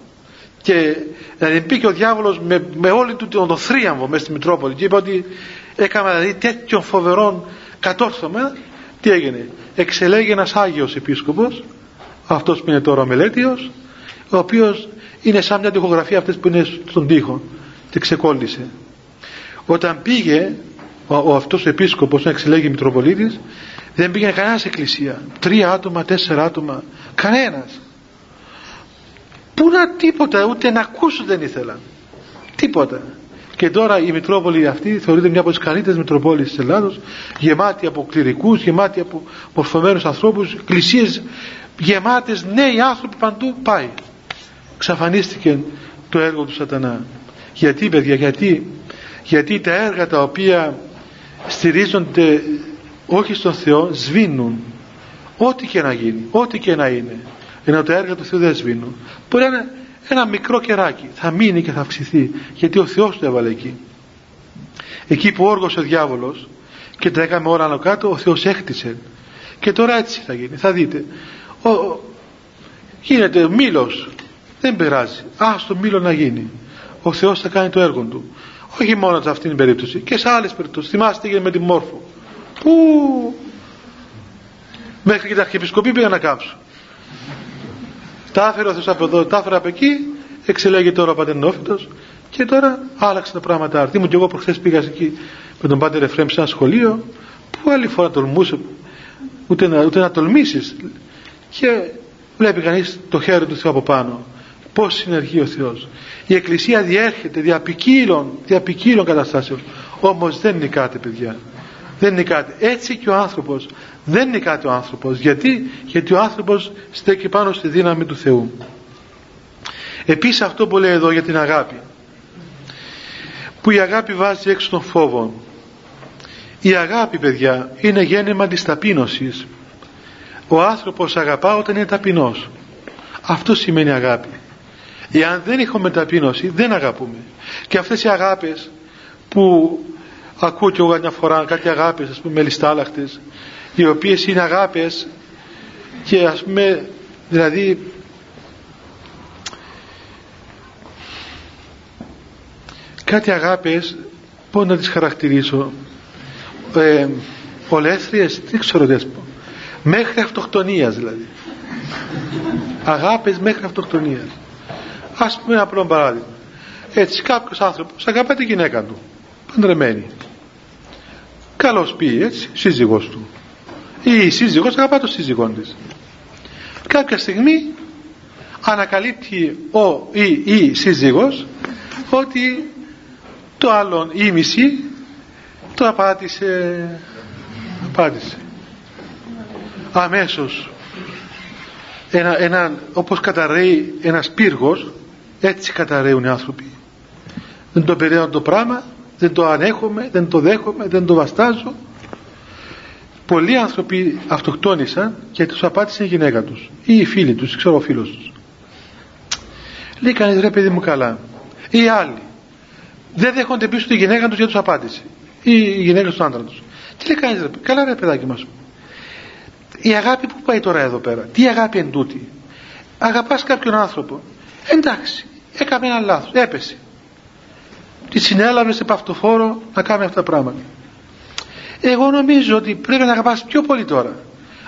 Και δηλαδή πήγε ο διάβολος με, με όλη του τον θρίαμβο μέσα στη Μητρόπολη και είπε ότι έκανα δηλαδή τέτοιων φοβερών κατόρθωμα τι έγινε; Εξελέγει ένας Άγιος Επίσκοπος αυτός που είναι τώρα ο Μελέτιος ο οποίος είναι σαν μια τυχογραφία αυτές που είναι στον τοίχο και ξεκόλλησε όταν πήγε ο, ο αυτός ο επίσκοπος να εξελέγει Μητροπολίτης δεν πήγαινε κανένας σε εκκλησία τρία άτομα, τέσσερα άτομα κανένας Πού να τίποτα, ούτε να ακούσουν δεν ήθελαν. Τίποτα. Και τώρα η Μητρόπολη αυτή θεωρείται μια από τις καλύτερες Μητροπόλεις της Ελλάδος, γεμάτη από κληρικούς, γεμάτη από μορφωμένους ανθρώπους, εκκλησίες γεμάτες νέοι άνθρωποι παντού πάει. Ξαφανίστηκε το έργο του Σατανά. Γιατί, παιδιά, γιατί, γιατί τα έργα τα οποία στηρίζονται όχι στον Θεό σβήνουν. Ό,τι και να γίνει, ό,τι και να είναι ενώ τα έργα του Θεού δεν σβήνουν. Μπορεί να είναι ένα μικρό κεράκι, θα μείνει και θα αυξηθεί, γιατί ο Θεός το έβαλε εκεί. Εκεί που όργωσε ο διάβολος και τα έκαμε όλα άνω κάτω, ο Θεός έκτισε. Και τώρα έτσι θα γίνει, θα δείτε. Ο, γίνεται μήλος, δεν περάζει. Ας το μήλο να γίνει. Ο Θεός θα κάνει το έργο του. Όχι μόνο σε αυτήν την περίπτωση, και σε άλλες περιπτώσεις. Θυμάστε τι με τη Μόρφο. Που μέχρι και τα αρχιεπισκοπή πήγαν να κάψουν. Τα έφερε ο Θεός από εδώ, τα έφερε από εκεί, εξελέγει τώρα ο Πατερνόφυτος και τώρα άλλαξε τα πράγματα. Αρθεί μου και εγώ προχθές πήγα εκεί με τον Πάτερ Εφρέμ σε ένα σχολείο που άλλη φορά τολμούσε ούτε να, ούτε να τολμήσεις. Και βλέπει κανείς το χέρι του Θεού από πάνω. Πώς συνεργεί ο Θεός. Η Εκκλησία διέρχεται δια ποικίλων καταστάσεων. Όμως δεν νικάται παιδιά δεν νικάται έτσι και ο άνθρωπος. Δεν είναι κάτι ο άνθρωπος. Γιατί, γιατί ο άνθρωπος στέκει πάνω στη δύναμη του Θεού. Επίσης αυτό που λέει εδώ για την αγάπη. Που η αγάπη βάζει έξω τον φόβο η αγάπη παιδιά είναι γέννημα της ταπείνωσης ο άνθρωπος αγαπά όταν είναι ταπεινός. Αυτό σημαίνει αγάπη. Εάν δεν έχουμε ταπείνωση δεν αγαπούμε. Και αυτές οι αγάπες που ακούω και εγώ μια φορά κάτι αγάπες ας πούμε μελιστάλαχτες οι οποίες είναι αγάπες και ας πούμε δηλαδή κάτι αγάπες πώς να τις χαρακτηρίσω ε, ολέθριες δεν ξέρω τι πω μέχρι αυτοκτονίας δηλαδή. Αγάπες μέχρι αυτοκτονίας. Ας πούμε ένα απλό παράδειγμα. Έτσι κάποιος άνθρωπος αγαπά τη γυναίκα του παντρεμένη. Καλώς πει έτσι σύζυγός του. Ή η σύζυγος αγαπά το σύζυγό της. Κάποια στιγμή ανακαλύπτει ο ή η σύζυγος ότι το άλλον ή μισή το απάτησε. Απάτησε. Αμέσως ένα, ένα, όπως καταραίει ένας πύργος έτσι καταραίουν οι άνθρωποι. Δεν το περιμένω το πράγμα δεν το ανέχομαι, δεν το δέχομαι, δεν το βαστάζω. Πολλοί άνθρωποι αυτοκτόνησαν και τους απάτησε η γυναίκα τους ή οι φίλοι τους, ξέρω ο φίλος τους. Λέει κανείς ρε παιδί μου καλά ή άλλοι δεν δέχονται πίσω τη γυναίκα τους γιατί τους απάτησε ή η γυναίκα του άντρα τους. Τι λέει κανείς ρε καλά ρε παιδάκι μας η αγάπη που πάει τώρα εδώ πέρα τι αγάπη εν τούτη αγαπάς κάποιον άνθρωπο εντάξει έκαμε ένα λάθος έπεσε τη συνέλαβε σε παυτοφόρο να κάνει αυτά τα πράγματα. Εγώ νομίζω ότι πρέπει να αγαπάς πιο πολύ τώρα.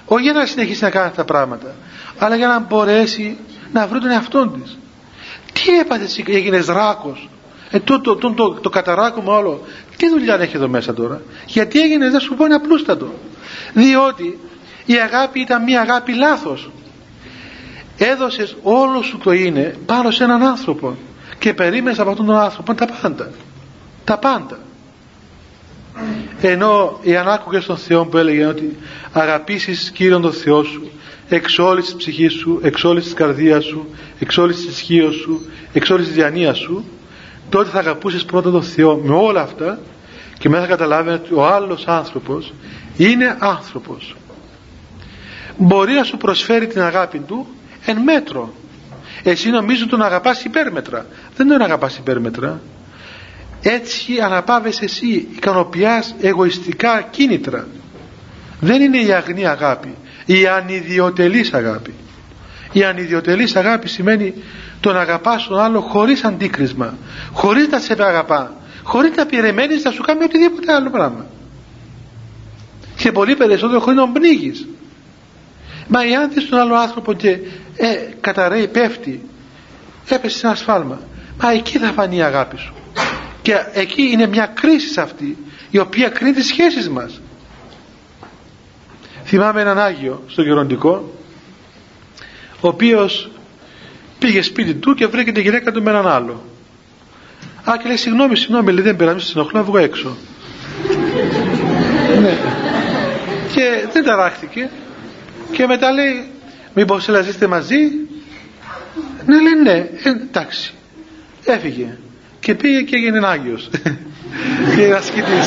Όχι για να συνεχίσει να κάνει αυτά τα πράγματα αλλά για να μπορέσει να βρει τον εαυτό της. τι έπαθε εσύ έγινες ράκος ε, το, το, το, το, το καταράκωμα όλο. Τι δουλειά έχει εδώ μέσα τώρα; Γιατί έγινε δεν σου πω είναι απλούστατο. Διότι η αγάπη ήταν μια αγάπη λάθος. Έδωσες όλο σου το είναι πάνω σε έναν άνθρωπο και περίμενες από αυτόν τον άνθρωπο. Τα πάντα. Τα πάντα. Ενώ οι ανάκουγες των Θεών που έλεγε ότι αγαπήσεις Κύριον τον Θεό σου εξ όλης της ψυχής σου, εξ όλης της καρδίας σου, εξ όλης της ισχύως σου, εξ όλης της διανοίας σου τότε θα αγαπούσες πρώτα τον Θεό με όλα αυτά και μετά θα καταλάβει ότι ο άλλος άνθρωπος είναι άνθρωπος. Μπορεί να σου προσφέρει την αγάπη του εν μέτρο. Εσύ νομίζω τον αγαπάς υπέρμετρα δεν τον αγαπάς υπέρμετρα. Έτσι αναπάβεσαι εσύ ικανοποιάς εγωιστικά κίνητρα. Δεν είναι η αγνή αγάπη η ανιδιοτελής αγάπη. Η ανιδιοτελής αγάπη σημαίνει τον αγαπάς τον άλλο χωρίς αντίκρισμα χωρίς να σε αγαπά χωρίς να πειρεμένεις να σου κάνει οτιδήποτε άλλο πράγμα. Και πολύ περισσότερο χωρίς να τον πνίγεις μα εάν δεις τον άλλο άνθρωπο και ε, καταραίει πέφτει έπεσε σε ένα σφάλμα μα εκεί θα φανεί η αγάπη σου. Και εκεί είναι μια κρίση αυτή η οποία κρίνει τις σχέσεις μας. Θυμάμαι έναν Άγιο στο Γεροντικό ο οποίος πήγε σπίτι του και βρήκε τη γυναίκα του με έναν άλλο. Α και λέει συγγνώμη συγγνώμη λέει δεν πειράζει στην βγω έξω ναι. και δεν ταράχτηκε και μετά λέει μήπως έλα ζήστε μαζί; Ναι λέει ναι ε, εντάξει έφυγε. Και πήγε και έγινε Άγιος. (laughs) Και ασκητής.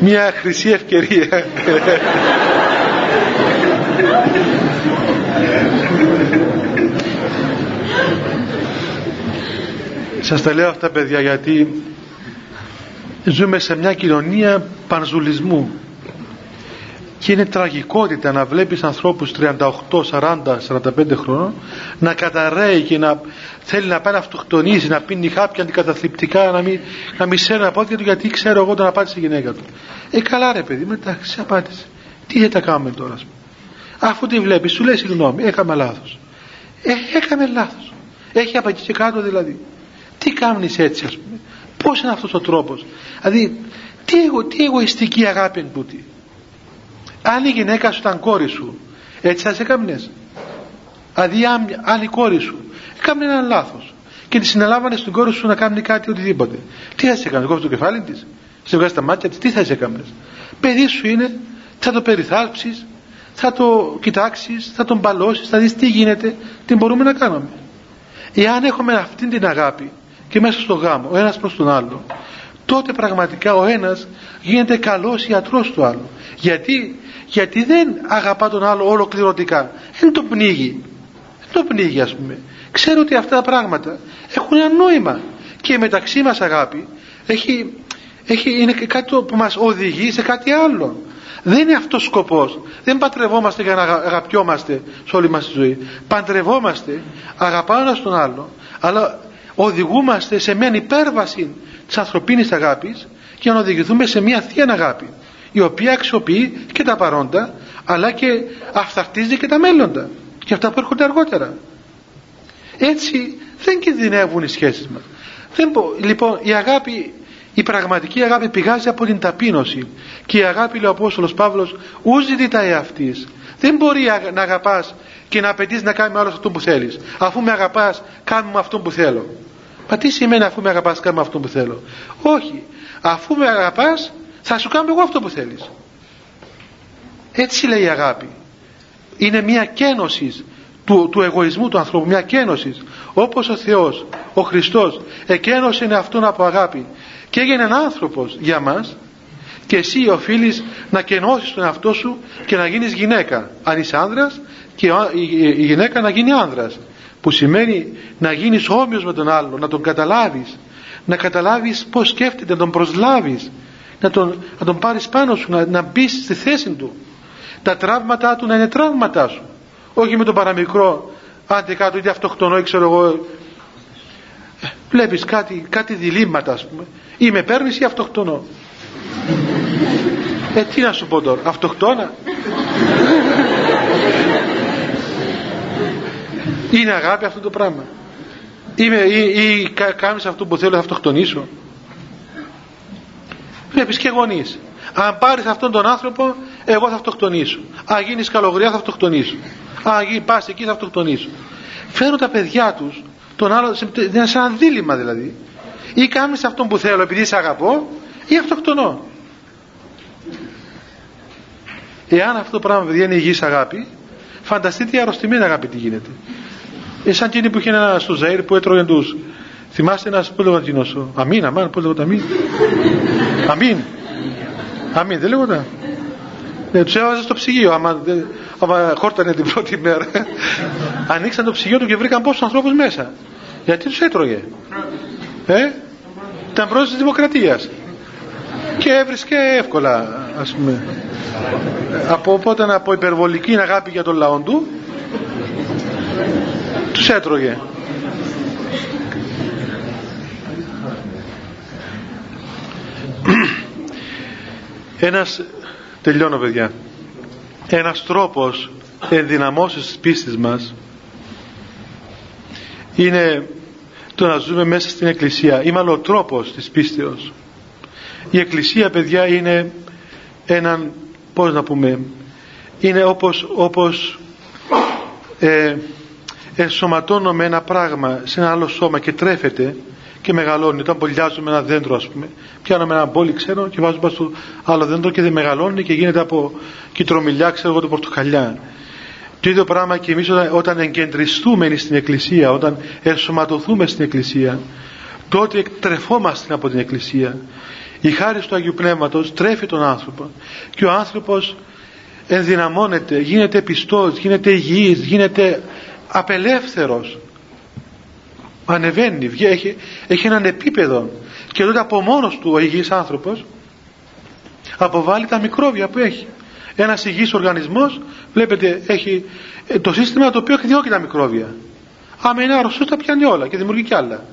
Μια χρυσή ευκαιρία. Σας τα λέω αυτά παιδιά γιατί ζούμε σε μια κοινωνία πανζουλισμού και είναι τραγικότητα να βλέπεις ανθρώπους 38, 40, 45 χρόνων να καταραίει και να θέλει να πάει να αυτοκτονήσει, να πίνει χάπια αντικαταθλιπτικά, να μην, να μην σέρνει από του γιατί ξέρω εγώ τον απάντησε η γυναίκα του. Ε, καλά ρε παιδί, μετά σε απάντησε. Τι θα τα κάνουμε τώρα, πούμε. Αφού τη βλέπεις, σου λέει συγγνώμη, έκαμε λάθος. Ε, έκαμε λάθος. Έχει από εκεί και κάτω δηλαδή. Τι κάνεις έτσι, ας πούμε. Πώς είναι αυτός ο τρόπος. Δηλαδή, τι, εγω, τι εγωιστική αγάπη είναι τούτη. Αν η γυναίκα σου ήταν κόρη σου, έτσι θα σε έκαμνες. Δηλαδή αν η κόρη σου έκανε ένα λάθος και τη συνελάβανε στην κόρη σου να κάνει κάτι οτιδήποτε. Τι θα σε έκανε, κόβει το κεφάλι της, σε βγάζει τα μάτια της, τι θα σε έκανε. Παιδί σου είναι, θα το περιθάλψεις, θα το κοιτάξεις, θα τον παλώσεις, θα δεις τι γίνεται, τι μπορούμε να κάνουμε. Εάν έχουμε αυτή την αγάπη και μέσα στο γάμο, ο ένας προς τον άλλο, τότε πραγματικά ο ένας γίνεται καλός ιατρός του άλλου. Γιατί, γιατί δεν αγαπά τον άλλο ολοκληρωτικά, δεν τον πνίγει. Δεν τον πνίγει, ας πούμε. Ξέρω ότι αυτά τα πράγματα έχουν ένα νόημα και μεταξύ μας αγάπη έχει, έχει, είναι κάτι που μας οδηγεί σε κάτι άλλο. Δεν είναι αυτός ο σκοπός. Δεν παντρευόμαστε για να αγαπιόμαστε σε όλη μας τη ζωή. Παντρευόμαστε αγαπάοντας τον άλλο, αλλά οδηγούμαστε σε μια υπέρβαση της ανθρωπίνης αγάπης και να οδηγηθούμε σε μια θεία αγάπη η οποία αξιοποιεί και τα παρόντα αλλά και αυθαρτίζει και τα μέλλοντα και αυτά που έρχονται αργότερα. Έτσι δεν κινδυνεύουν οι σχέσεις μας. Δεν λοιπόν η αγάπη η πραγματική αγάπη πηγάζει από την ταπείνωση και η αγάπη λέει ο Απόστολος Παύλος ου ζητάει αυτής δεν μπορεί να αγαπάς και να απαιτείς να κάνουμε άλλος αυτό που θέλεις. Αφού με αγαπάς κάνουμε αυτό που θέλω. Μα τι σημαίνει αφού με αγαπάς κάνουμε αυτό που θέλω. Όχι. Αφού με αγαπάς θα σου κάνω εγώ αυτό που θέλεις έτσι λέει η αγάπη είναι μια κένωση του, του εγωισμού του ανθρώπου, μια κένωση. Όπως ο Θεός, ο Χριστός, εκένωσε αυτόν από αγάπη και έγινε άνθρωπος για μας και εσύ οφείλεις να κενώσεις τον εαυτό σου και να γίνεις γυναίκα. Αν είσαι άνδρας και η γυναίκα να γίνει άνδρας. Που σημαίνει να γίνεις όμοιος με τον άλλο, να τον καταλάβεις, να καταλάβεις πώς σκέφτεται, να τον προσλάβεις, να τον, να τον πάρεις πάνω σου, να, να μπεις στη θέση του. Τα τραύματά του να είναι τραύματά σου. Όχι με τον παραμικρό άντε κάτω είτε αυτοκτονώ ή ξέρω εγώ. Βλέπεις κάτι, κάτι διλήμματα ας πούμε. Ή με παίρνεις ή αυτοκτονώ. Ε τι να σου πω τώρα αυτοκτόνα. Είναι αγάπη αυτό το πράγμα. Είμαι, ή, ή κάνεις αυτό που θέλω θα αυτοκτονήσω βλέπεις και γονείς αν πάρεις αυτόν τον άνθρωπο εγώ θα αυτοκτονήσω αν γίνεις καλογριά θα αυτοκτονήσω Α, πας εκεί θα αυτοκτονήσω. Φέρνουν τα παιδιά τους, τον άλλο, σε, σε ένα δίλημα δηλαδή. Ή κάνεις αυτό που θέλω επειδή σε αγαπώ, ή αυτοκτονώ. Εάν αυτό το πράγμα παιδιά είναι υγιής αγάπη, φανταστείτε η αρρωστημένη αγάπη τι γίνεται. Ε, σαν εκείνη που είχε ένα στο Ζαΐρ που έτρωγε του. Θυμάστε ένας που λέγονταν εκείνο. Αμήν, αμάν, πώ λέγονταν αμήν. Αμήν. Αμήν, δεν λέγονταν. Ε, τους έβαζε στο ψυγείο. Άμα, άμα χόρτανε την πρώτη μέρα, ανοίξαν το ψυγείο του και βρήκαν πόσους ανθρώπους μέσα. Γιατί τους έτρωγε. Ε, ήταν πρόεδρος της Δημοκρατίας. Και έβρισκε εύκολα, ας πούμε. Από, οπότε από υπερβολική αγάπη για τον λαό του, τους έτρωγε. Ένας τελειώνω παιδιά. Ένας τρόπος ενδυναμώσεως της πίστης μας είναι το να ζούμε μέσα στην Εκκλησία. Ή μάλλον ο τρόπος της πίστεως. Η Εκκλησία παιδιά είναι έναν πώς να πούμε είναι όπως, όπως ε, ενσωματώνουμε ένα πράγμα σε ένα άλλο σώμα και τρέφεται και μεγαλώνει. Όταν πολιάζουμε ένα δέντρο, ας πούμε, πιάνουμε ένα μπόλι, ξέρω, και βάζουμε στο άλλο δέντρο και δεν μεγαλώνει και γίνεται από κυτρομιλιά, ξέρω εγώ, το πορτοκαλιά. Το ίδιο πράγμα και εμείς όταν, όταν εγκεντριστούμε στην Εκκλησία, όταν ενσωματωθούμε στην Εκκλησία, τότε τρεφόμαστε από την Εκκλησία. Η χάρη του Αγίου Πνεύματος τρέφει τον άνθρωπο και ο άνθρωπος ενδυναμώνεται, γίνεται πιστός, γίνεται υγιής, γίνεται απελεύθερος ανεβαίνει, έχει, έχει έναν επίπεδο. Και τότε από μόνος του ο υγιής άνθρωπος αποβάλλει τα μικρόβια που έχει. Ένας υγιής οργανισμός βλέπετε έχει ε, το σύστημα το οποίο εκδιώκει τα μικρόβια. Άμα είναι αρρωστός τα πιάνει όλα και δημιουργεί κι άλλα.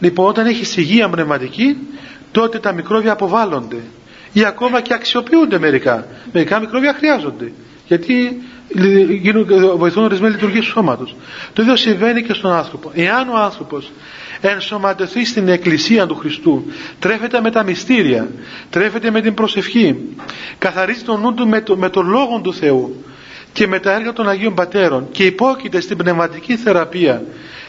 Λοιπόν όταν έχει υγεία πνευματική τότε τα μικρόβια αποβάλλονται. Ή ακόμα και αξιοποιούνται μερικά. Μερικά μικρόβια χρειάζονται. Γιατί βοηθούν ορισμένε λειτουργίες του σώματος. Το ίδιο συμβαίνει και στον άνθρωπο. Εάν ο άνθρωπος ενσωματωθεί στην εκκλησία του Χριστού, τρέφεται με τα μυστήρια, τρέφεται με την προσευχή, καθαρίζει τον νου του με το, με το λόγο του Θεού και με τα έργα των Αγίων Πατέρων και υπόκειται στην πνευματική θεραπεία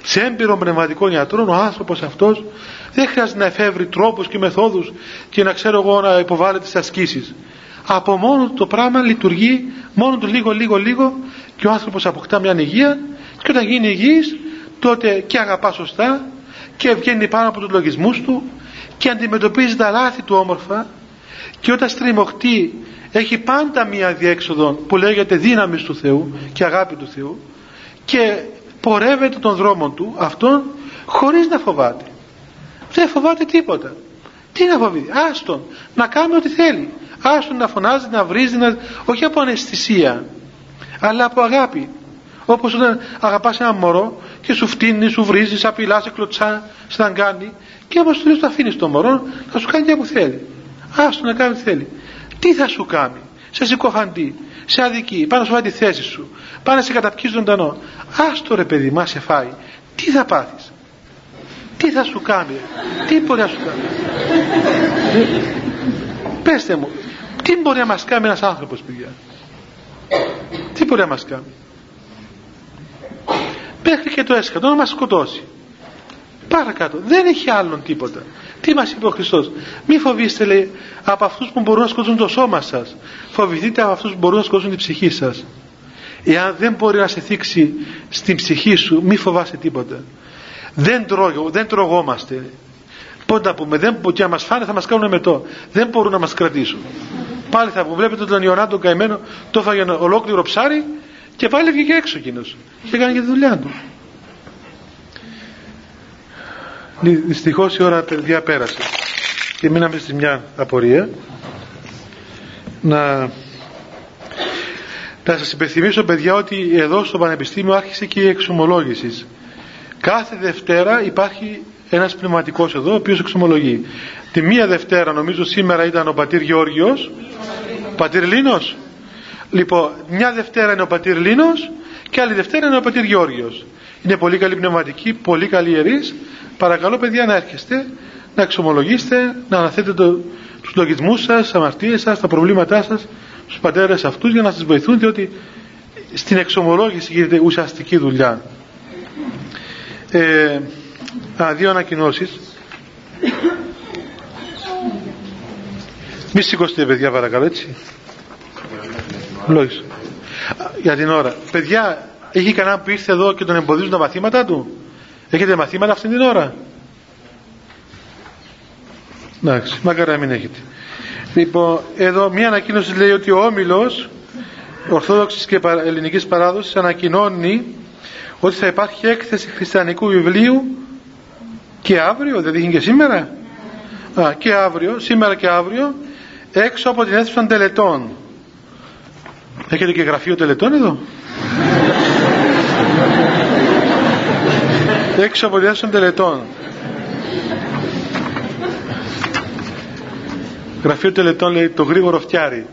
σε έμπειρο πνευματικών ιατρών, ο άνθρωπος αυτός δεν χρειάζεται να εφεύρει τρόπους και μεθόδους και να ξέρω εγώ να υποβάλλεται στις ασκήσεις από μόνο το πράγμα λειτουργεί μόνο του λίγο λίγο λίγο και ο άνθρωπος αποκτά μια υγεία και όταν γίνει υγιής τότε και αγαπά σωστά και βγαίνει πάνω από τους λογισμούς του και αντιμετωπίζει τα λάθη του όμορφα και όταν στριμωχτεί έχει πάντα μια διέξοδο που λέγεται δύναμη του Θεού και αγάπη του Θεού και πορεύεται τον δρόμο του αυτόν χωρίς να φοβάται. Δεν φοβάται τίποτα τι να φοβηθεί, άστον να κάνει ό,τι θέλει άστον να φωνάζει, να βρίζει, να... όχι από αναισθησία, αλλά από αγάπη. Όπως όταν αγαπάς ένα μωρό και σου φτύνεις, σου βρίζεις, σε απειλάς, σε κλωτσά, σε κάνει και όπως του το αφήνεις το μωρό να σου κάνει και που θέλει. Άστον να κάνει ό,τι θέλει. Τι θα σου κάνει, σε συκοφαντεί, σε αδική, πάνω σου τη θέση σου, πάνε σε καταπιεί ζωντανό. Άστο ρε παιδί, μα σε φάει. Τι θα πάθεις; Τι θα σου κάνει, τι μπορεί να σου κάνει. Πέστε μου, τι μπορεί να μας κάνει ένας άνθρωπος παιδιά; Τι μπορεί να μας κάνει; Μέχρι και το έσκατο να μας σκοτώσει. Παρακάτω. Δεν έχει άλλον τίποτα. Τι μας είπε ο Χριστός; Μη φοβήστε λέει από αυτούς που μπορούν να σκοτώσουν το σώμα σας. Φοβηθείτε από αυτούς που μπορούν να σκοτώσουν την ψυχή σας. Εάν δεν μπορεί να σε θίξει στην ψυχή σου μη φοβάσαι τίποτα. Δεν, τρώγω, δεν τρογόμαστε. Πότε να πούμε, δεν, και να μας φάνε θα μας κάνουν μετό. Δεν μπορούν να μας κρατήσουν. Πάλι θα βλέπετε τον Ιωνάτο καημένο, το έφαγε ολόκληρο ψάρι και πάλι βγήκε έξω εκείνος. Και έκανε και τη δουλειά του. Δυστυχώς η ώρα παιδιά πέρασε και μείναμε στη μια απορία. Να, να σας υπενθυμίσω παιδιά ότι εδώ στο Πανεπιστήμιο άρχισε και η εξομολόγηση. Κάθε Δευτέρα υπάρχει ένας πνευματικός εδώ ο οποίος εξομολογεί. Τη μία Δευτέρα νομίζω σήμερα ήταν ο πατήρ Γεώργιος. Πατήρ Λίνος. Λοιπόν μια Δευτέρα είναι ο πατήρ Λίνος και άλλη Δευτέρα είναι ο πατήρ Γεώργιος. Είναι πολύ καλή πνευματική πολύ καλή ιερής παρακαλώ παιδιά να έρχεστε να εξομολογήσετε να αναθέτετε το, τους λογισμούς σας, τις αμαρτίες σας, τα προβλήματά σας στους πατέρες αυτούς για να σας βοηθούν διότι στην εξομολόγηση γίνεται ουσιαστική δουλειά ε, α, δύο ανακοινώσεις μη σηκώστε παιδιά παρακαλώ έτσι. Λόγεις. Για την ώρα. Παιδιά, έχει κανένα που ήρθε εδώ και τον εμποδίζουν τα μαθήματα του; Έχετε μαθήματα αυτή την ώρα; Εντάξει, μακάρι να μην έχετε. Λοιπόν, εδώ μία ανακοίνωση λέει ότι ο Όμιλος Ορθόδοξης και Ελληνικής Παράδοσης ανακοινώνει ότι θα υπάρχει έκθεση χριστιανικού βιβλίου και αύριο, δεν είχε και σήμερα. Α, και αύριο, σήμερα και αύριο έξω από την αίθουσα των τελετών. Έχετε και γραφείο τελετών εδώ; έξω από την αίθουσα των τελετών. Γραφείο τελετών λέει το γρήγορο φτιάρι.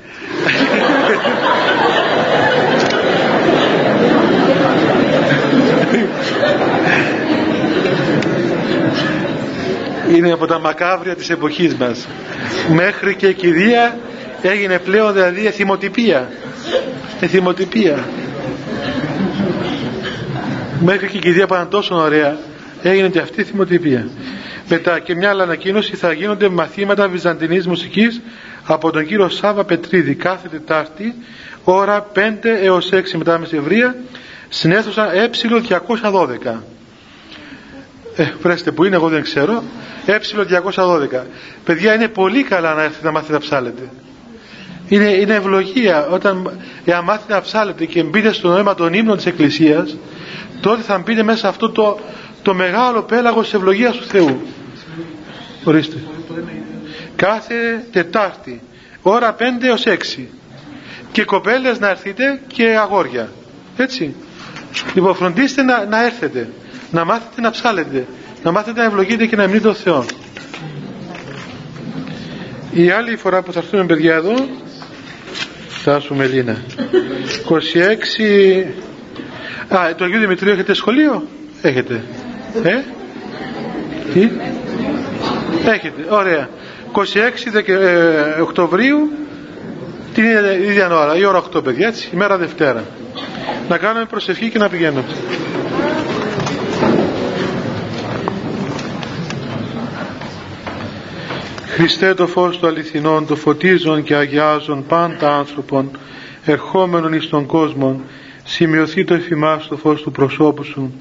Είναι από τα μακάβρια της εποχής μας. Μέχρι και η κηδεία έγινε πλέον δηλαδή εθιμοτυπία. Εθιμοτυπία. Μέχρι και η κηδεία πάνε τόσο ωραία έγινε και αυτή η θυμοτυπία μετά και μια άλλη ανακοίνωση θα γίνονται μαθήματα βυζαντινής μουσικής από τον κύριο Σάβα Πετρίδη. Κάθε Τετάρτη ώρα 5 έως 6 μετά μεσημβρία στην αίθουσα ε212 ε, βρέστε που είναι, εγώ δεν ξέρω. Ε212 παιδιά είναι πολύ καλά να έρθετε να μάθετε να ψάλετε. Είναι, είναι ευλογία. Όταν εάν μάθετε να ψάλετε και μπείτε στο νόημα των ύμνων της Εκκλησίας τότε θα μπείτε μέσα σε αυτό το, το μεγάλο πέλαγος της ευλογίας του Θεού. Ορίστε. Κάθε Τετάρτη ώρα 5 έως 6 και κοπέλες να έρθετε και αγόρια. Έτσι. Λοιπόν φροντίστε να, να έρθετε να μάθετε να ψάλετε να μάθετε να ευλογείτε και να μνείτε τον Θεό η άλλη φορά που θα έρθουμε παιδιά εδώ φτάσουμε Ελλήνα 26 Α, το Αγίου Δημητρίου έχετε σχολείο; Έχετε. Ε; Τι; Έχετε. Ωραία. 26 ε, Οκτωβρίου την ίδια ώρα, η ώρα 8 παιδιά, έτσι, η μέρα Δευτέρα. Να κάνουμε προσευχή και να πηγαίνουμε. Χριστέ το φως του αληθινών, το φωτίζον και αγιάζον πάντα άνθρωπον, ερχόμενον εις τον κόσμο, σημειωθεί το εφημάς το φως του προσώπου σου.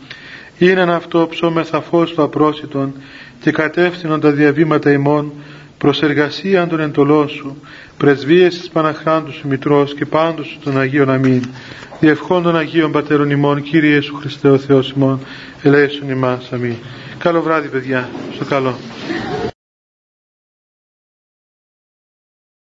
Είναι αυτό ψώμεθα φως του απρόσιτον και κατεύθυνον τα διαβήματα ημών, προς εργασία των εντολών σου, πρεσβείες της Παναχράντου σου Μητρός και πάντως των Αγίων Αμήν. Διευχών των Αγίων Πατέρων ημών, Κύριε Ιησού Χριστέ ο Θεός ημών, ελέησον ημάς. Αμήν. Καλό βράδυ παιδιά, στο καλό.